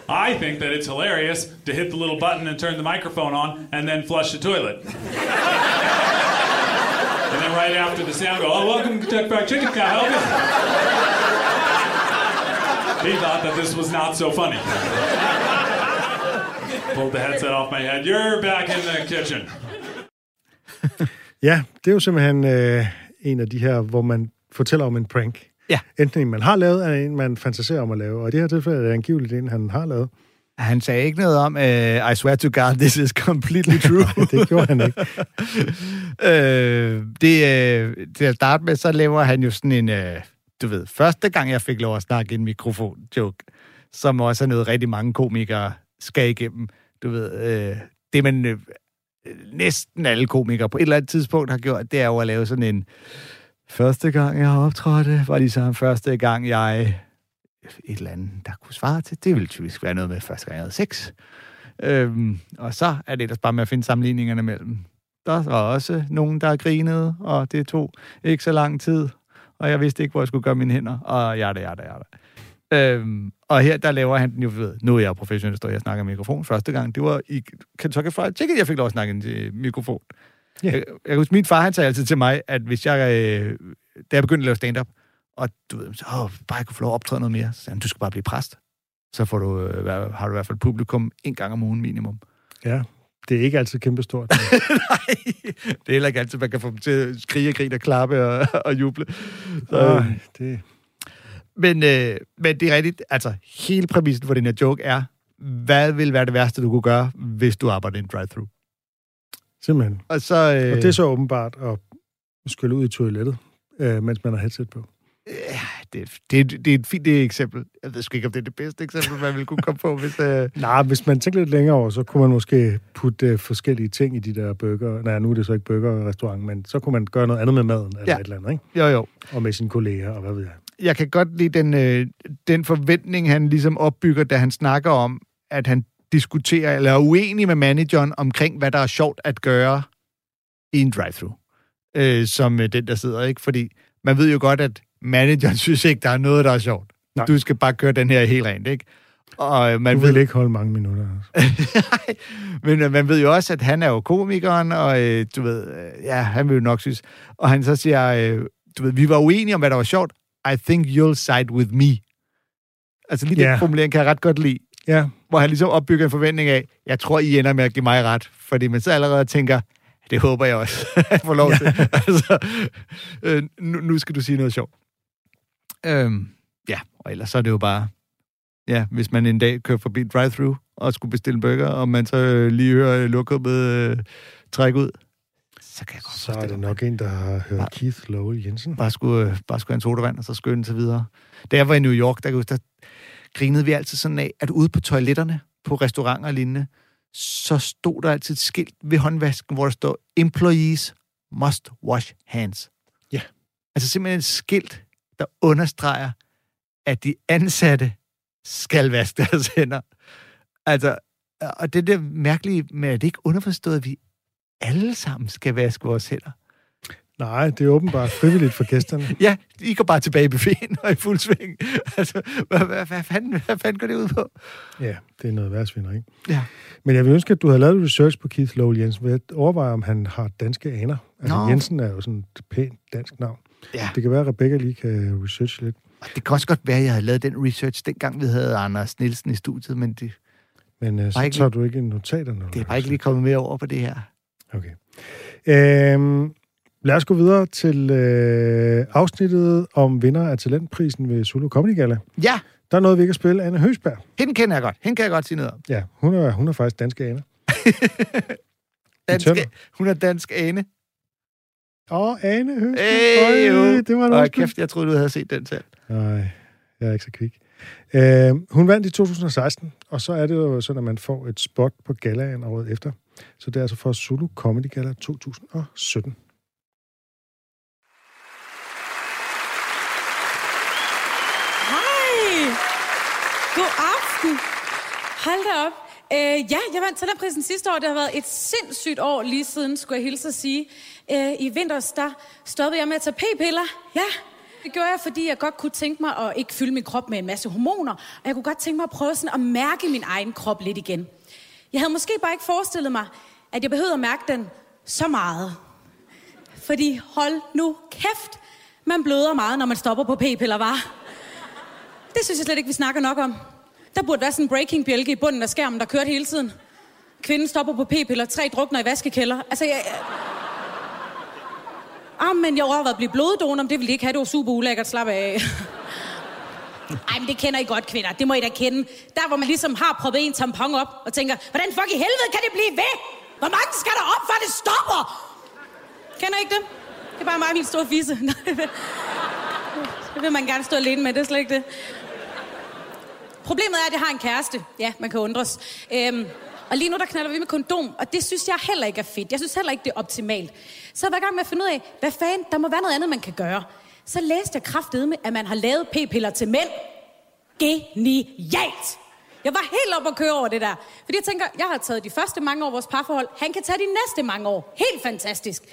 I think that it's hilarious to hit the little button and turn the microphone on and then flush the toilet. and then right after the sound, go, oh, welcome to Kentucky Fried Chicken, can I help you? He thought that this was not so funny. Pulled the headset off my head. You're back in the kitchen. (laughs) Ja, det er jo simpelthen øh, en af de her, hvor man fortæller om en prank. Ja. Enten en, man har lavet, eller en, man fantaserer om at lave. Og i det her tilfælde er det angiveligt en, han har lavet. Han sagde ikke noget om, uh, I swear to God, this is completely (laughs) true. det gjorde han ikke. (laughs) øh, det, øh, til at starte med, så laver han jo sådan en, øh, du ved, første gang jeg fik lov at snakke i en mikrofon-joke, som også er noget rigtig mange komikere skal igennem. Du ved, øh, det man øh, næsten alle komikere på et eller andet tidspunkt har gjort, det er jo at lave sådan en første gang, jeg har optrådt, var ligesom første gang, jeg et eller andet, der kunne svare til. Det ville typisk være noget med første gang, jeg havde sex. Øhm, og så er det ellers bare med at finde sammenligningerne mellem. Der var også nogen, der grinede, og det tog ikke så lang tid, og jeg vidste ikke, hvor jeg skulle gøre mine hænder, og ja, det, ja, det, ja. Øhm, og her, der laver han den jo, ved, nu er jeg professionel, står jeg og snakker i mikrofon. Første gang, det var i Kentucky Fried Chicken, jeg fik lov at snakke i mikrofon. Ja. Jeg, jeg kan huske, min far, han sagde altid til mig, at hvis jeg, øh, da jeg begyndte at lave stand-up, og du ved, så, åh, bare jeg kunne få lov at optræde noget mere, så sagde han, du skal bare blive præst. Så får du, øh, har du i hvert fald publikum en gang om ugen minimum. Ja, det er ikke altid kæmpestort. (laughs) Nej, det er heller ikke altid, man kan få dem til at skrige, grine og klappe og, (laughs) og juble. Så, Ej, det... men, øh, men det er rigtigt, altså hele præmissen for den her joke er, hvad vil være det værste, du kunne gøre, hvis du arbejder i en drive-thru? Simpelthen. Og så... Øh, Og det er så åbenbart at skylle ud i toilettet, øh, mens man har headset på. det, det, det er et fint det et eksempel. Jeg ved sgu ikke, om det er det bedste eksempel, man ville kunne komme på, hvis... Øh... (laughs) Nej, hvis man tænker lidt længere over, så kunne man måske putte øh, forskellige ting i de der burger. Nej, nu er det så ikke burgerrestaurant, men så kunne man gøre noget andet med maden, eller Ja. et eller andet, ikke? Jo, jo. Og med sine kolleger, og hvad ved jeg. jeg kan godt lide den, øh, den forventning, han ligesom opbygger, da han snakker om, at han diskuterer, eller er uenig med manageren omkring, hvad der er sjovt at gøre i en drive-thru. Øh, som øh, den, der sidder, ikke? Fordi man ved jo godt, at manageren (laughs) synes ikke, der er noget, der er sjovt. Nej. Du skal bare køre den her helt rent, ikke? Og øh, man Du ved, vil ikke holde mange minutter. Altså. (laughs) men øh, man ved jo også, at han er jo komikeren, og øh, du ved, øh, ja, han vil jo nok synes. Og han så siger, øh, du ved, vi var uenige om, hvad der var sjovt. I think you'll side with me. Altså lige Ja. den formulering kan jeg ret godt lide. Ja, Hvor han ligesom opbygger en forventning af, jeg tror, I ender med at give mig ret. Fordi man så allerede tænker, det håber jeg også, (laughs) jeg får lov til. (laughs) altså, øh, nu, nu skal du sige noget sjovt. Øhm, ja, og ellers så er det jo bare, ja, hvis man en dag kører forbi en drive-thru og skulle bestille burger, og man så øh, lige hører lokummet øh, trække ud, så kan jeg godt så er det nok en, der har hørt Nej. Keith Lowell Jensen. bare skulle, øh, bare skulle have en sodavand, og så skynde sig videre. Da jeg var i New York, der, der grinede vi altid sådan af, at ude på toiletterne, på restauranter og lignende, så stod der altid et skilt ved håndvasken, hvor der står, employees must wash hands. Ja. Altså simpelthen et skilt, der understreger, at de ansatte skal vaske deres (laughs) hænder. Altså, og det der mærkelige med, at det ikke underforstået, at vi alle sammen skal vaske vores hænder. Nej, det er åbenbart frivilligt for gæsterne. (laughs) Ja, I går bare tilbage i buffeten og i fuld sving. (laughs) altså, hvad, hvad, hvad, fanden, hvad fanden går det ud på? Ja, det er noget værtsvinderi. Ja. Men jeg vil ønske, at du havde lavet research på Keith Lowell Jensen. Jeg overveje, om han har danske aner? Altså, Nå. Jensen er jo sådan et pænt dansk navn. Ja. Det kan være, at Rebecca lige kan researche lidt. Og det kan også godt være, at jeg havde lavet den research, dengang vi havde Anders Nielsen i studiet, men det, Men øh, så ikke tager du ikke notaterne. det er bare ikke lige kommet mere over på det her. Okay. Øhm, lad os gå videre til øh, afsnittet om vinder af talentprisen ved Zulu Comedy Gala. Ja, Der er noget, vi ikke at spille. Anne Høsberg. hende kender jeg godt. Hende kan jeg godt sige noget om. Ja, hun er, hun er faktisk danske Anne. (laughs) Dansk, tømmer. hun er dansk ane. Åh, oh, Ane Høsberg. Hey. Øj, det var undskyld. kæft, jeg troede, du havde set den selv. Nej, jeg er ikke så kvik. Øh, hun vandt i 2016, og så er det jo sådan, at man får et spot på galaen året efter. Så det er altså for Zulu Comedy Gala 2017. Hold da op. Øh, ja, jeg vandt talentprisen sidste år. Det har været et sindssygt år lige siden, skulle jeg hilse at sige. Øh, I vinters, der stoppede jeg med at tage p-piller. Ja, det gjorde jeg, fordi jeg godt kunne tænke mig at ikke fylde min krop med en masse hormoner. Og jeg kunne godt tænke mig at prøve sådan at mærke min egen krop lidt igen. Jeg havde måske bare ikke forestillet mig, at jeg behøvede at mærke den så meget. Fordi hold nu kæft, man bløder meget, når man stopper på p-piller, var. Det synes jeg slet ikke, vi snakker nok om. Der burde være sådan en breaking-bjælke i bunden af skærmen, der kørte hele tiden. Kvinden stopper på p-piller, tre drukner i vaskekælder. Altså, jeg... Ah, men jeg overvejede at blive bloddonor, men det ville de ikke have. Det var super ulækkert. Slap af. Ej, men det kender I godt, kvinder. Det må I da kende. Der, hvor man ligesom har proppet en tampon op og tænker, hvordan fuck i helvede kan det blive ved? Hvor mange skal der op, før det stopper? Kender I ikke det? Det er bare mig og min store fisse. (laughs) det vil man gerne stå alene med, det er slet ikke det. Problemet er, at jeg har en kæreste. Ja, man kan undres. Øhm, og lige nu, der knaller vi med kondom, og det synes jeg heller ikke er fedt. Jeg synes heller ikke, det er optimalt. Så jeg var i gang med at finde ud af, hvad fanden, der må være noget andet, man kan gøre. Så læste jeg kraftedeme, at man har lavet p-piller til mænd. Genialt! Jeg var helt op at køre over det der. Fordi jeg tænker, jeg har taget de første mange år vores parforhold. Han kan tage de næste mange år. Helt fantastisk.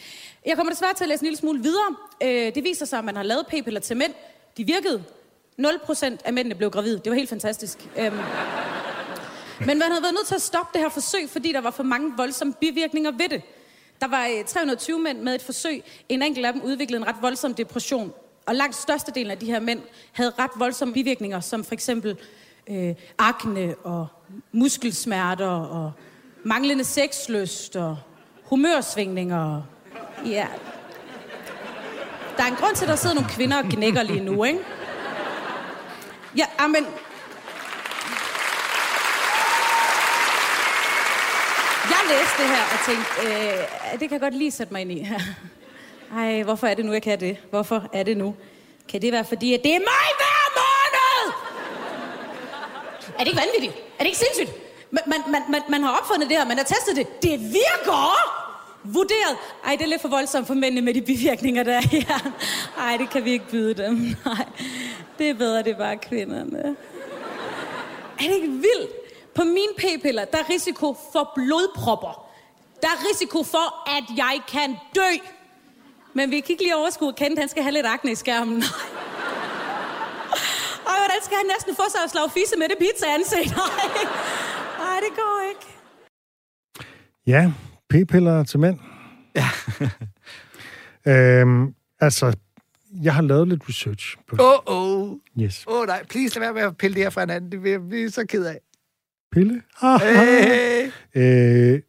Jeg kommer desværre til at læse en lille smule videre. Øh, det viser sig, at man har lavet p-piller til mænd. De virkede. 0% af mændene blev gravide. Det var helt fantastisk. Øhm. Men man havde været nødt til at stoppe det her forsøg, fordi der var for mange voldsomme bivirkninger ved det. Der var øh, 320 mænd med et forsøg. En enkelt af dem udviklede en ret voldsom depression. Og langt størstedelen af de her mænd havde ret voldsomme bivirkninger, som for eksempel øh, akne og muskelsmerter og manglende sexlyst og humørsvingninger. Ja. Der er en grund til, at der sidder nogle kvinder og knækker lige nu, ikke? Ja, amen. Jeg læste det her og tænkte, øh, det kan jeg godt lige sætte mig ind i. (laughs) Ej, hvorfor er det nu, jeg kan det? Hvorfor er det nu? Kan det være fordi, at det er mig hver måned? Er det ikke vanvittigt? Er det ikke sindssygt? Man, man, man, man, har opfundet det her, man har testet det. Det virker! Vurderet. Ej, det er lidt for voldsomt for mændene med de bivirkninger der. Ja. Ej, det kan vi ikke byde dem. (laughs) Nej, det er bedre, det er bare kvinderne. Er det ikke vildt? På mine p-piller, der er risiko for blodpropper. Der er risiko for, at jeg kan dø. Men vi kan ikke lige overskue, at Kent han skal have lidt akne i skærmen. Ej, hvordan skal han næsten få sig at slå fisse med det pizza ansigt? Nej. Ej, det går ikke. Ja, p-piller til mænd. Ja. øhm, altså, jeg har lavet lidt research på Åh, oh, oh. Yes. Åh oh, nej, please lad være med at pille det her fra hinanden. Det vil jeg blive så ked af. Pille? Ah, Hey. øh,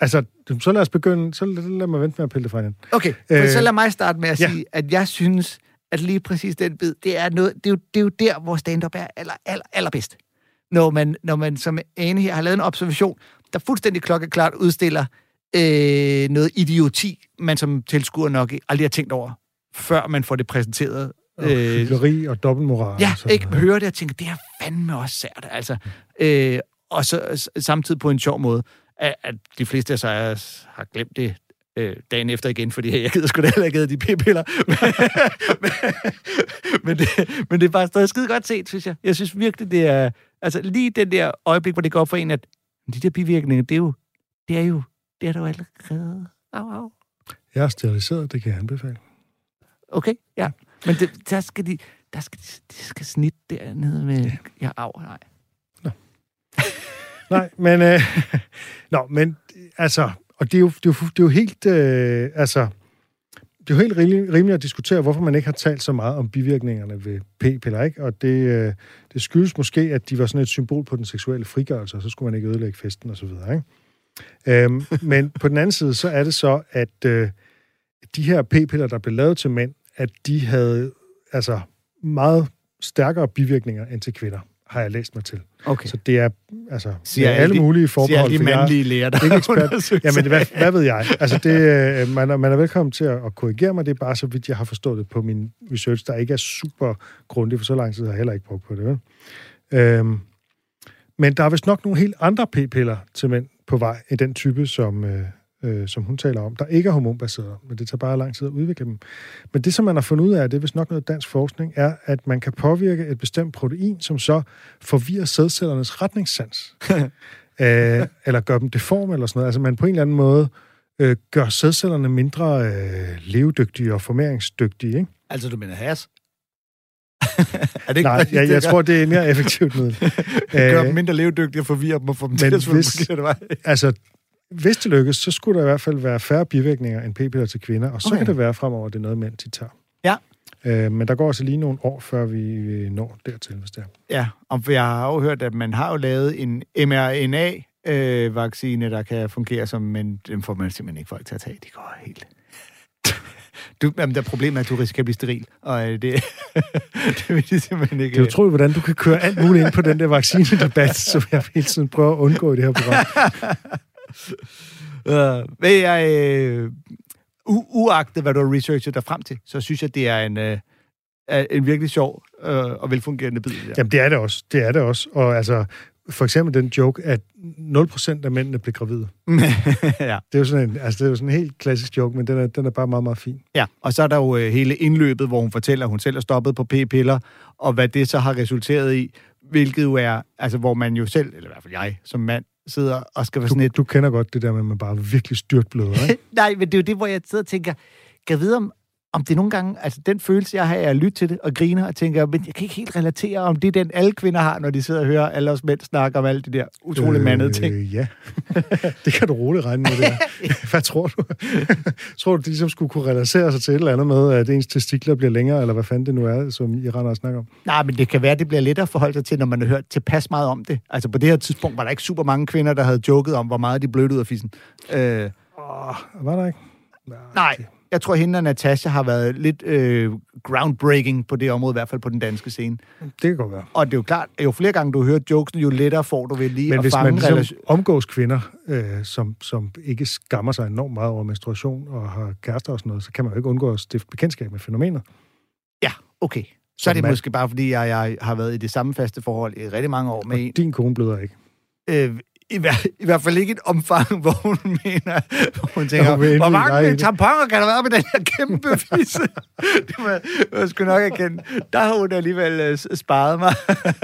altså, så lad os begynde. Så lad, lad mig vente med at pille det fra hinanden. Okay, øh, så lad mig starte med at ja. sige, at jeg synes, at lige præcis den bid, det er, noget, det er, jo, det er jo der, hvor stand-up er aller, aller, allerbedst. Når man, når man som ane her har lavet en observation, der fuldstændig klokkeklart udstiller øh, noget idioti, man som tilskuer nok aldrig har tænkt over, før man får det præsenteret. Og hyggeleri og dobbeltmoral. Øh, Ja, og ikke noget. høre det og tænke, det er fandme også sært. Altså, øh, og så samtidig på en sjov måde, at, at de fleste af sig har glemt det øh, dagen efter igen, fordi jeg gider sgu da heller ikke de p-piller. (laughs) men, men, det, men det er bare stadig skide godt set, synes jeg. Jeg synes virkelig, det er... Altså lige den der øjeblik, hvor det går op for en, at de der bivirkninger, det er jo... Det er jo... Det er der jo allerede. Au, au. Jeg er steriliseret, det kan jeg anbefale. Okay, ja. Men det, der skal de... Der skal, de skal snitte dernede med... Ja, au, nej. (laughs) Nej, men... Øh, (laughs) nå, men altså... Og det er jo, det er jo, det er jo helt... Øh, altså... Det er jo helt rimelig- rimeligt at diskutere, hvorfor man ikke har talt så meget om bivirkningerne ved p-piller, ikke? Og det, øh, det skyldes måske, at de var sådan et symbol på den seksuelle frigørelse, og så skulle man ikke ødelægge festen og så videre, ikke? Øhm, men på den anden side, så er det så, at øh, de her p-piller, der blev lavet til mænd, at de havde altså meget stærkere bivirkninger end til kvinder, har jeg læst mig til. Okay. Så det er altså Siger det er alle de- mulige siger forbehold. alle de er mandlige læger, der ikke ekspert. Jamen, hvad, hvad ved jeg? Altså, det, øh, man, er, man er velkommen til at, at korrigere mig. Det er bare så vidt, jeg har forstået det på min research, der ikke er super grundig, for så lang tid har jeg heller ikke brugt på det. Øhm, men der er vist nok nogle helt andre p-piller til mænd på vej, i den type, som, øh, øh, som hun taler om, der ikke er hormonbaseret, men det tager bare lang tid at udvikle dem. Men det, som man har fundet ud af, det er vist nok noget dansk forskning, er, at man kan påvirke et bestemt protein, som så forvirrer sædcellernes retningssans. (laughs) øh, eller gør dem deforme eller sådan noget. Altså man på en eller anden måde øh, gør sædcellerne mindre øh, levedygtige og formeringsdygtige, ikke? Altså, du mener has? (laughs) er det Nej, præcis jeg, jeg tror, det er mere effektivt middel. (laughs) Gør dem mindre levedygtige og forvirre dem og få dem til at svømme hvis, forkerte vej. altså, hvis det lykkes, så skulle der i hvert fald være færre bivirkninger end p-piller til kvinder, og så Okay. kan det være fremover, at det er noget, mænd de tager. Ja. Øh, men der går altså lige nogle år, før vi når dertil, hvis det er. Ja, og for jeg har jo hørt, at man har jo lavet en mRNA øh, der kan fungere som, men dem får man simpelthen ikke folk til at tage. De går helt... (laughs) Du, jamen, der er problemet er, at du risikerer at blive steril, og øh, det, (laughs) det vil de simpelthen ikke... Det er utroligt, hvordan du kan køre alt muligt ind på den der vaccinedebat, (laughs) som jeg hele tiden prøver at undgå i det her program. Uh, (laughs) men jeg, øh, u- uagtet hvad du har researchet dig frem til, så synes jeg, det er en, øh, en virkelig sjov øh, og velfungerende bid. Ja. Jamen, det er det også. Det er det også. Og altså, for eksempel den joke, at 0% af mændene blev gravide. (laughs) ja. Det er jo sådan en, altså, det er jo sådan en helt klassisk joke, men den er, den er bare meget, meget fin. ja, og så er der jo øh, hele indløbet, hvor hun fortæller, at hun selv er stoppet på p-piller, og hvad det så har resulteret i, hvilket jo er, altså hvor man jo selv, eller i hvert fald jeg som mand, sidder og skal være sådan Du, et... du kender godt det der med, at man bare virkelig styrt bløder, ikke? (laughs) Nej, men det er jo det, hvor jeg sidder og tænker, kan jeg vide om, om det nogle gange, altså den følelse, jeg har, er at lytte til det og griner og tænker, men jeg kan ikke helt relatere, om det er den, alle kvinder har, når de sidder og hører alle os mænd snakke om alt det der utrolig øh, mandede ting. Ja, (laughs) det kan du roligt regne med, det. (laughs) Hvad tror du? (laughs) tror du, de ligesom skulle kunne relatere sig til et eller andet med, at ens testikler bliver længere, eller hvad fanden det nu er, som I render og snakker om? Nej, men det kan være, det bliver lettere at forholde sig til, når man har hørt tilpas meget om det. Altså på det her tidspunkt var der ikke super mange kvinder, der havde joket om, hvor meget de blødte ud af fissen. Øh, Åh, var der ikke? nej, jeg tror, hende og Natasha har været lidt øh, groundbreaking på det område, i hvert fald på den danske scene. Det kan godt være. Og det er jo klart, at jo flere gange du hører jokesen, jo lettere får du ved lige Men at hvis fange man ligesom relation. omgås kvinder, øh, som, som ikke skammer sig enormt meget over menstruation og har kærester og sådan noget, så kan man jo ikke undgå at stifte bekendtskab med fænomener. Ja, okay. Så er det måske bare, fordi jeg, jeg har været i det samme faste forhold i rigtig mange år med en. Din kone bløder ikke. Øh, i, hver, I hvert fald ikke et omfang, (laughs) hvor hun mener, hvor hun tænker, endelig hvor mange det." tamponer kan der være med den her kæmpe (laughs) fisse? det må jeg, skulle nok erkende. Der har hun alligevel øh, sparet mig.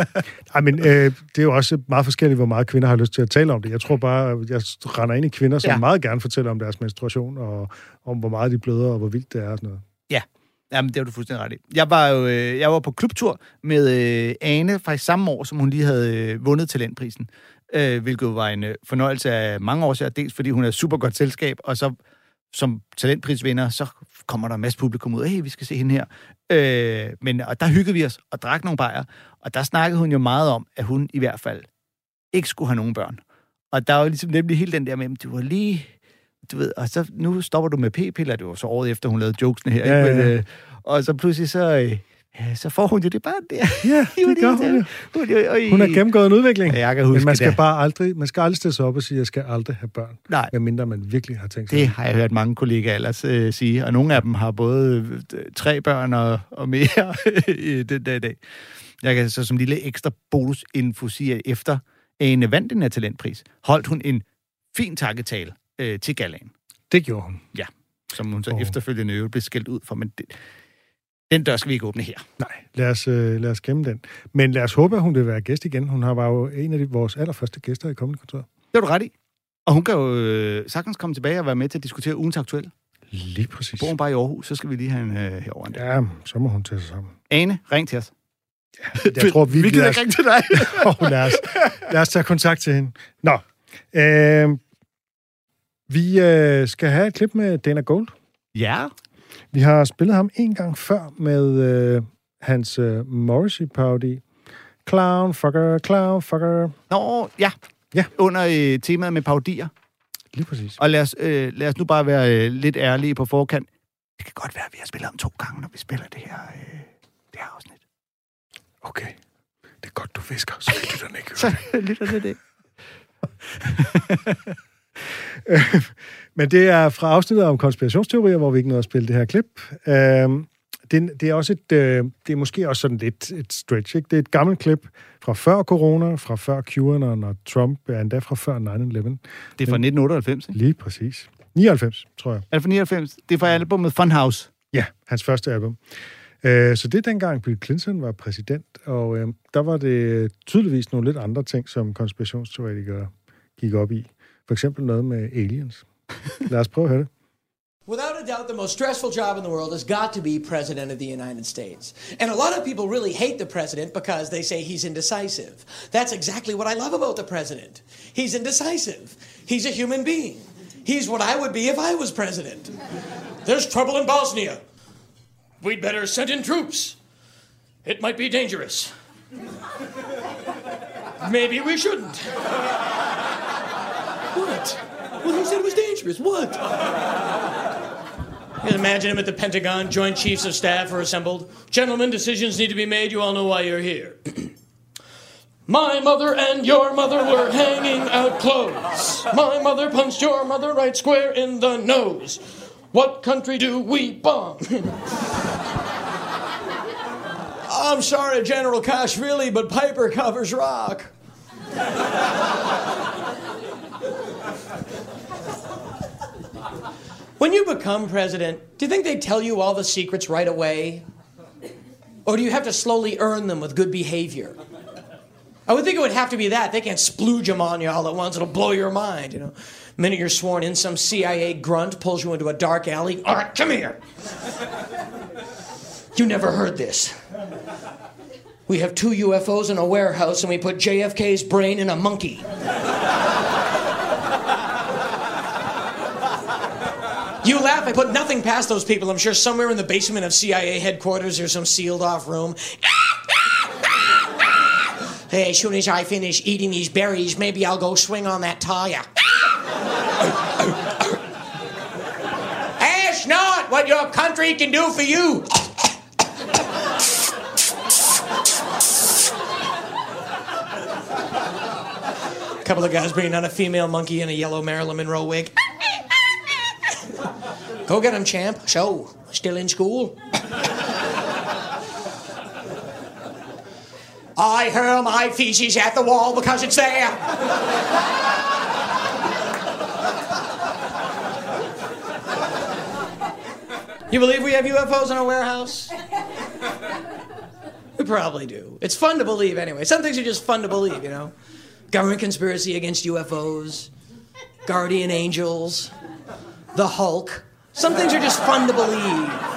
(laughs) Ej, men øh, det er jo også meget forskelligt, hvor meget kvinder har lyst til at tale om det. Jeg tror bare, jeg render ind i kvinder, som Ja. ja. meget gerne fortæller om deres menstruation, og om hvor meget de bløder, og hvor vildt det er og sådan noget. Ja, Jamen, det har du fuldstændig ret i. Jeg var jo øh, jeg var på klubtur med øh, Ane, faktisk samme år, som hun lige havde øh, vundet talentprisen. Øh, hvilket var en øh, fornøjelse af mange år siden, dels fordi hun er super godt selskab, og så som talentprisvinder, så kommer der en masse publikum ud, hey, vi skal se hende her. Øh, men, og der hyggede vi os og drak nogle bajer, og der snakkede hun jo meget om, at hun i hvert fald ikke skulle have nogen børn. Og der var jo ligesom nemlig hele den der med, du var lige du ved, og så nu stopper du med p-piller, det var så året efter, hun lavede jokesene her, Ja, ikke? Men, øh, og så pludselig så, øh, ja, så får hun jo det barn der. Ja, (laughs) det gør hun jo. Hun, Hun har gennemgået en udvikling. Ja, jeg kan huske men man skal det. bare aldrig, man skal aldrig stille sig op og sige, at jeg skal aldrig have børn. Nej. Medmindre man virkelig har tænkt sig. Det har jeg hørt mange kollegaer ellers øh, sige, og nogle af dem har både øh, tre børn og, og mere (laughs) i den dag i dag. Jeg kan så som lille ekstra bonusinfo sige, at efter Ane vandt den her talentpris, holdt hun en fin takketale øh, til galaen. Det gjorde hun. Ja, som hun så oh. efterfølgende øvrigt blev skældt ud for, men det, den dør skal vi ikke åbne her. Nej, lad os, øh, lad os gemme den. Men lad os håbe, at hun vil være gæst igen. Hun har var jo en af de, vores allerførste gæster i kommende kontor. Det har du ret i. Og hun kan jo øh, sagtens komme tilbage og være med til at diskutere ugens aktuelle. Lige præcis. Bor hun bare i Aarhus, så skal vi lige have en øh, herover en. Ja, så må hun tage sig sammen. Ane, ring til os. Jeg tror, vi, (laughs) vi gider ikke ringe til dig. (laughs) oh, lad, os, lad os tage kontakt til hende. Nå, øh, vi øh, skal have et klip med Dana Gold. Ja. Vi har spillet ham en gang før med øh, hans øh, Morrissey-parodi. Clown, fucker, clown, fucker. Nå, ja. Ja. Under øh, temaet med paudier. Lige præcis. Og lad os, øh, lad os nu bare være øh, lidt ærlige på forkant. Det kan godt være, at vi har spillet ham to gange, når vi spiller det her, øh, det her afsnit. Okay. Det er godt, du visker, så lytterne ikke (laughs) Så lytter det det. (laughs) (laughs) Men det er fra afsnittet om konspirationsteorier, hvor vi ikke nåede at spille det her klip. Øhm, det, det er også et, øh, det er måske også sådan lidt et stretch, ikke? Det er et gammelt klip fra før corona, fra før QAnon og Trump, er endda fra før 9-11. Det er fra 1998, ikke? Lige præcis. 99, tror jeg. Er det fra 99? Det er fra albumet Funhouse. Ja, hans første album. Øh, så det er dengang Bill Clinton var præsident, og øh, der var det tydeligvis nogle lidt andre ting, som konspirationsteoretikere gik op i. For eksempel noget med aliens. Lad os prøve at høre det. Without a doubt, the most stressful job in the world has got to be President of the United States. And a lot of people really hate the President because they say he's indecisive. That's exactly what I love about the President. He's indecisive. He's a human being. He's what I would be if I was President. There's trouble in Bosnia. We'd better send in troops. It might be dangerous. Maybe we shouldn't. What? Well, who said it was dangerous? What? You can imagine him at the Pentagon. Joint Chiefs of Staff are assembled. Gentlemen, decisions need to be made. You all know why you're here. (clears throat) My mother and your mother were hanging out clothes. My mother punched your mother right square in the nose. What country do we bomb? (laughs) I'm sorry, General Kashvili, but Piper covers rock. When you become president, do you think they tell you all the secrets right away? Or do you have to slowly earn them with good behavior? I would think it would have to be that. They can't splooge them on you all at once. It'll blow your mind, you know. The minute you're sworn in, some CIA grunt pulls you into a dark alley. All right, come here. You never heard this. We have two UFOs in a warehouse, and we put JFK's brain in a monkey. You laugh. I put nothing past those people. I'm sure somewhere in the basement of CIA headquarters there's some sealed off room. Hey, as soon as I finish eating these berries, maybe I'll go swing on that tire. Ask not what your country can do for you. A couple of guys bringing down a female monkey in a yellow Marilyn Monroe wig. Go get him, champ. So, still in school? I hurl my feces at the wall because it's there. You believe we have UFOs in our warehouse? We probably do. It's fun to believe anyway. Some things are just fun to believe, you know? Government conspiracy against UFOs, guardian angels, the Hulk. Some things are just fun to believe.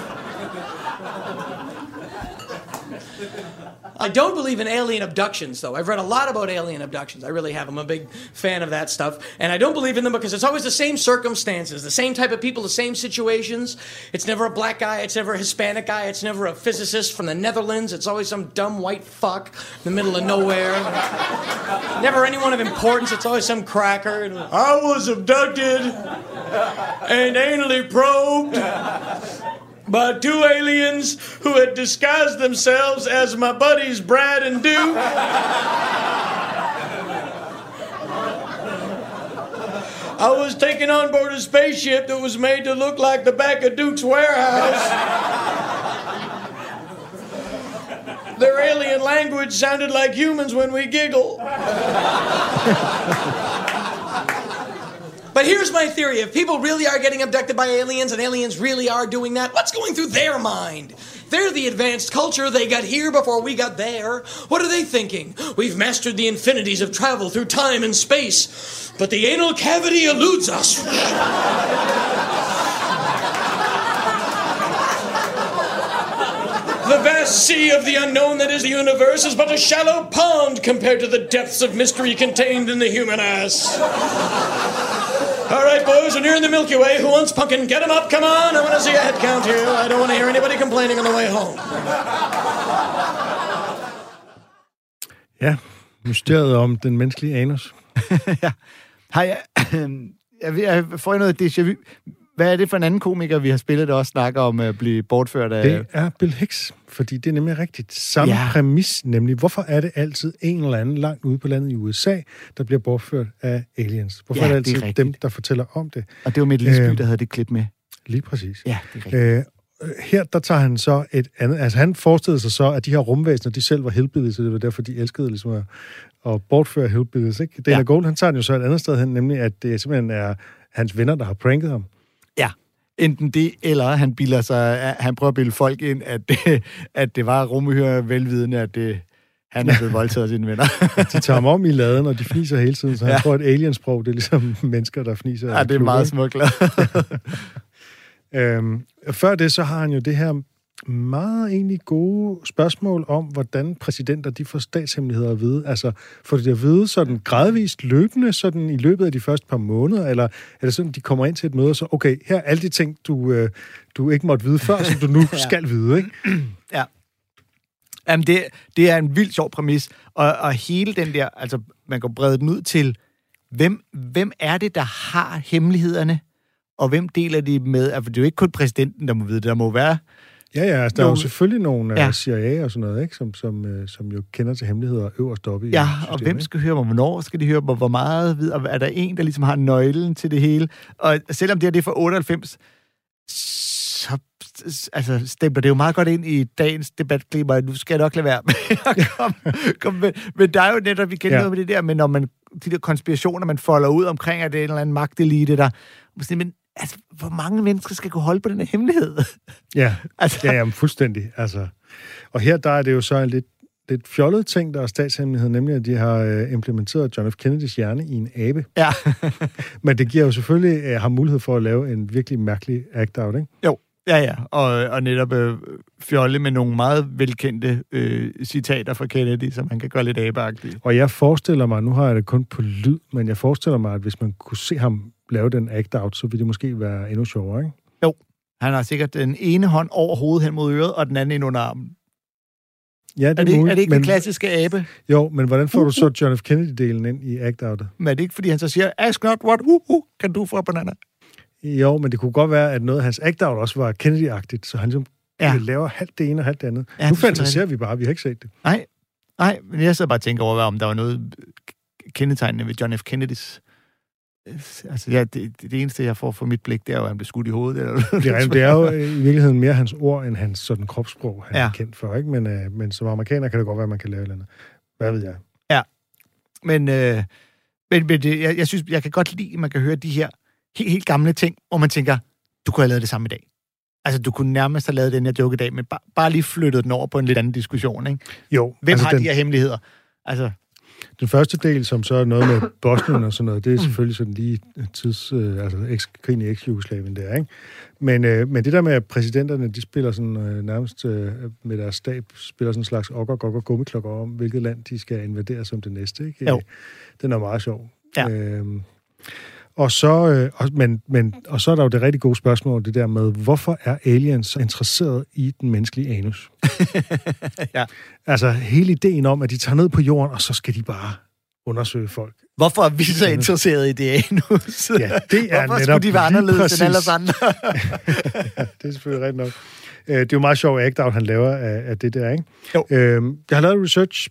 I don't believe in alien abductions, though. I've read a lot about alien abductions. I really have. I'm a big fan of that stuff. And I don't believe in them because it's always the same circumstances, the same type of people, the same situations. It's never a black guy, it's never a Hispanic guy, it's never a physicist from the Netherlands. It's always some dumb white fuck in the middle of nowhere. never anyone of importance. It's always some cracker. I was abducted and anally probed by two aliens who had disguised themselves as my buddies Brad and Duke. I was taken on board a spaceship that was made to look like the back of Duke's warehouse. Their alien language sounded like humans when we giggle. But here's my theory. If people really are getting abducted by aliens and aliens really are doing that, what's going through their mind? They're the advanced culture. They got here before we got there. What are they thinking? We've mastered the infinities of travel through time and space, but the anal cavity eludes us. The vast sea of the unknown that is the universe is but a shallow pond compared to the depths of mystery contained in the human ass. All right, boys, when you're in the Milky Way, who wants pumpkin? Get 'em up, come on. I want to see a head count here. I don't want to hear anybody complaining on the way home. Ja, mysteriet om den menneskelige anus. (laughs) ja. Har (clears throat) er er, jeg, jeg, jeg får noget déjà vu. Hvad er det for en anden komiker, vi har spillet, der også snakker om at blive bortført af... Det er Bill Hicks, fordi det er nemlig rigtigt. Samme ja. præmis, nemlig, hvorfor er det altid en eller anden langt ude på landet i USA, der bliver bortført af aliens? Hvorfor Ja, er det det er altid dem, der fortæller om det? Og det var Mette Lisby, Øh, der havde det klip med. Lige præcis. Ja, det er rigtigt. Øh, her, der tager han så et andet... Altså, han forestillede sig så, at de her rumvæsener, de selv var hillbillies, så det var derfor, de elskede ligesom at, at bortføre hillbillies, ikke? Dana ja. Gold, han tager den jo så et andet sted hen, nemlig at det simpelthen er hans venner, der har pranket ham. Ja, enten det, eller han bilder sig, han prøver at bilde folk ind, at det, at det var rummehør velvidende, at det, han er blevet (laughs) voldtaget af sine venner. De tager ham om i laden, og de fniser hele tiden, så han Ja. tror, at aliensprog, det er ligesom mennesker, der fniser. Ja, det er klubber, meget smukt. (laughs) Øhm, før det, så har han jo det her meget egentlig gode spørgsmål om, hvordan præsidenter de får statshemmeligheder at vide. Altså, får de det at vide sådan gradvist løbende, sådan i løbet af de første par måneder, eller er det sådan, de kommer ind til et møde, og så, okay, her er alle de ting, du, øh, du ikke måtte vide før, som du nu (laughs) Ja. skal vide, ikke? (clears throat) Ja. Jamen, det, det er en vildt sjov præmis, og, og hele den der, altså, man kan brede den ud til, hvem, hvem er det, der har hemmelighederne, og hvem deler de med? Altså, det er jo ikke kun præsidenten, der må vide det. Der må være... Ja, ja, altså, der er jo Nogle- selvfølgelig nogle Ja. ja. CIA og sådan noget, ikke? Som, som, øh, som jo kender til hemmeligheder øverst oppe i Ja, systemet, og hvem skal høre mig? Hvornår skal de høre mig? Hvor meget? Og er der en, der ligesom har nøglen til det hele? Og selvom det her det er fra 98, så altså, stempler det jo meget godt ind i dagens debatklima. Nu skal jeg nok lade være med (laughs) at komme, komme med. Men der er jo netop, vi kender ja. noget med det der, men når man, de der konspirationer, man folder ud omkring, at det er en eller anden magtelite, der... Men altså, hvor mange mennesker skal kunne holde på den her hemmelighed? (laughs) Ja, Altså- ja jamen, fuldstændig. Altså. Og her der er det jo så en lidt, lidt fjollet ting, der er statshemmelighed, nemlig at de har øh, implementeret John F. Kennedys hjerne i en abe. (laughs) Ja. (laughs) Men det giver jo selvfølgelig øh, ham mulighed for at lave en virkelig mærkelig act-out, ikke? Jo, ja, ja. Og, og netop øh, fjolle med nogle meget velkendte øh, citater fra Kennedy, som man kan gøre lidt abeagtigt. Og jeg forestiller mig, nu har jeg det kun på lyd, men jeg forestiller mig, at hvis man kunne se ham lave den act-out, så ville det måske være endnu sjovere, ikke? Jo, han har sikkert den ene hånd over hovedet hen mod øret, og den anden ind under armen. Ja, Er det, muligt, er det ikke men, den klassiske abe? Jo, men hvordan får du så (laughs) John F. Kennedy-delen ind i act-outet? Men er det ikke, fordi han så siger, ask not what, uh, uh, kan du få banana? Jo, men det kunne godt være, at noget af hans act-out også var Kennedy-agtigt, så han ligesom Ja. laver halvt det ene og halvt det andet. Ja, nu det er fantaserer vi bare, vi har ikke set det. Nej, nej, men jeg sidder bare og tænker over, om der var noget kendetegnende ved John F. Kennedys... (laughs) Altså, ja, det, det, eneste, jeg får for mit blik, det er jo, at han blev skudt i hovedet. Eller (laughs) Det er, det er jo øh, i virkeligheden mere hans ord, end hans sådan kropssprog, han Ja. er kendt for. Ikke? Men, øh, men som amerikaner kan det godt være, at man kan lave eller andet. Hvad ved jeg? Ja. Men, øh, men, men det, jeg, jeg synes, jeg kan godt lide, at man kan høre de her helt, helt gamle ting, hvor man tænker, du kunne have lavet det samme i dag. Altså, du kunne nærmest have lavet den her joke i dag, men bare, bare lige flyttet den over på en lidt anden diskussion, ikke? Jo, Hvem altså har den, de her hemmeligheder? Altså, den første del, som så er noget med Bosnien og sådan noget, Mm. det er selvfølgelig sådan lige tids, øh, altså eks, krigen i eks-Jugoslavien der, ikke? Men, øh, men det der med, at præsidenterne, de spiller sådan øh, nærmest øh, med deres stab, spiller sådan en slags okker, gokker, gummiklokker om, hvilket land de skal invadere som det næste, ikke? Jo. Den er meget sjov. Ja. Øhm, og så, øh, og, men, men, og så er der jo det rigtig gode spørgsmål, det der med, hvorfor er aliens så interesseret i den menneskelige anus? (laughs) ja. Altså hele ideen om, at de tager ned på jorden, og så skal de bare undersøge folk. Hvorfor er vi så interesseret i det anus? Ja, det er (laughs) Hvorfor netop skulle de være anderledes præcis. end alle os andre? (laughs) ja, det er selvfølgelig rigtigt nok. Øh, Det er jo meget sjovt act-out, han laver af, af det der, ikke? Jo. Øhm, jeg har lavet research.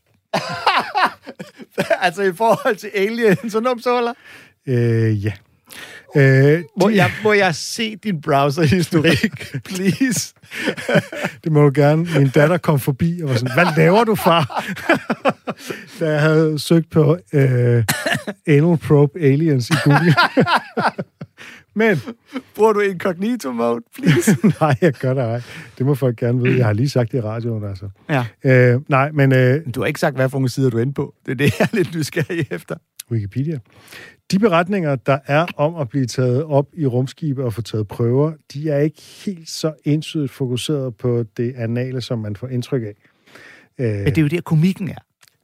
altså i forhold til aliens og numsåler? Øh, ja. Øh, Må jeg, må jeg se din browserhistorik, (laughs) please? det må du gerne. Min datter kom forbi og var sådan, hvad laver du, far? (laughs) da jeg havde søgt på øh, anal probe aliens i Google. (laughs) Men... Bruger du incognito mode, please? nej, jeg gør det ej. Det må folk gerne vide. Jeg har lige sagt det i radioen, altså. Ja. Øh, nej, men... Øh, Du har ikke sagt, hvad for nogle sider du er inde på. Det er det, jeg er lidt nysgerrig efter. Wikipedia. De beretninger, der er om at blive taget op i rumskibe og få taget prøver, de er ikke helt så entydigt fokuseret på det anale, som man får indtryk af. Men det er jo der, komikken er.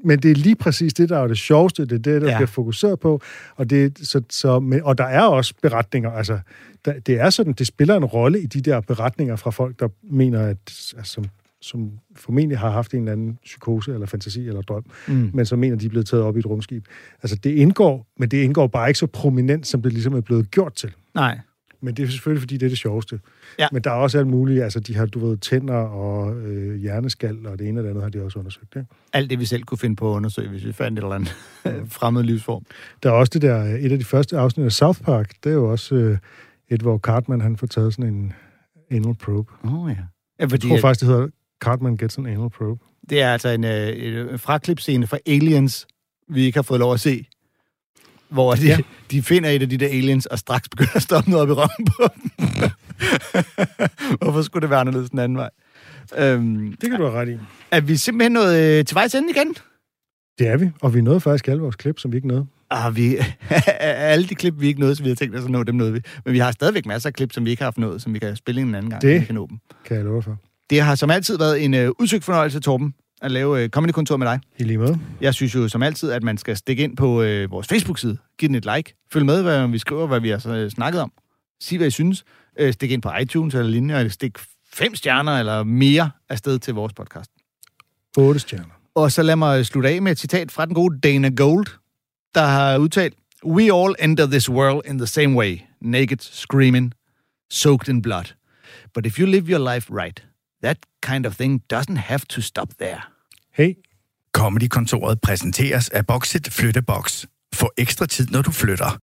men det er lige præcis det, der er det sjoveste, det er det, der ja. bliver fokuseret på. Og, det, så, så, men, og der er også beretninger, altså, der, det er sådan, det spiller en rolle i de der beretninger fra folk, der mener, at, altså, som, formentlig har haft en eller anden psykose eller fantasi eller drøm, Mm. men som mener, de er blevet taget op i et rumskib. Altså, det indgår, men det indgår bare ikke så prominent, som det ligesom er blevet gjort til. Nej. Men det er selvfølgelig, fordi det er det sjoveste. Ja. Men der er også alt muligt, altså de har, du ved, tænder og øh, hjerneskal, og det ene og det andet har de også undersøgt, ikke? Alt det, vi selv kunne finde på at undersøge, hvis vi fandt et eller andet (laughs) fremmed livsform. Der er også det der, et af de første afsnit af South Park, det er jo også øh, et, hvor Cartman, han får taget sådan en anal probe. Åh oh, ja. ja Jeg fordi, tror faktisk, det hedder Cartman Gets an Anal Probe. Det er altså en, øh, en fraklipscene fra Aliens, vi ikke har fået lov at se. Hvor de, ja. (laughs) De finder et af de der aliens, og straks begynder at stoppe noget op i røven på dem. (laughs) Hvorfor skulle det være anderledes den anden vej? Øhm, Det kan du have ret i. er vi simpelthen nået øh, til vejs ende igen? Det er vi, og vi nåede faktisk alle vores klip, som vi ikke nåede. Ah, vi, (laughs) alle de klip, vi ikke nåede, så vi har tænkt os at nå, dem nåede vi. Men vi har stadigvæk masser af klip, som vi ikke har haft nået, som vi kan spille en anden gang, Det- vi kan nå dem. Kan jeg love for. Det har som altid været en øh, udsøgt fornøjelse, Torben, at lave øh, Comedy-kontor med dig. I lige måde. Jeg synes jo som altid, at man skal stikke ind på øh, vores Facebook-side. Giv den et like. Følg med, hvad vi skriver, hvad vi har øh, snakket om. Sig, hvad I synes. Øh, stik ind på iTunes eller lignende, eller stik fem stjerner eller mere afsted til vores podcast. 8 stjerner. Og så lad mig slutte af med et citat fra den gode Dana Gold, der har udtalt, We all enter this world in the same way naked, screaming, soaked in blood. But if you live your life right, that kind of thing doesn't have to stop there. Hey. Comedy-kontoret præsenteres af Boxit Flyttebox. Få ekstra tid, når du flytter.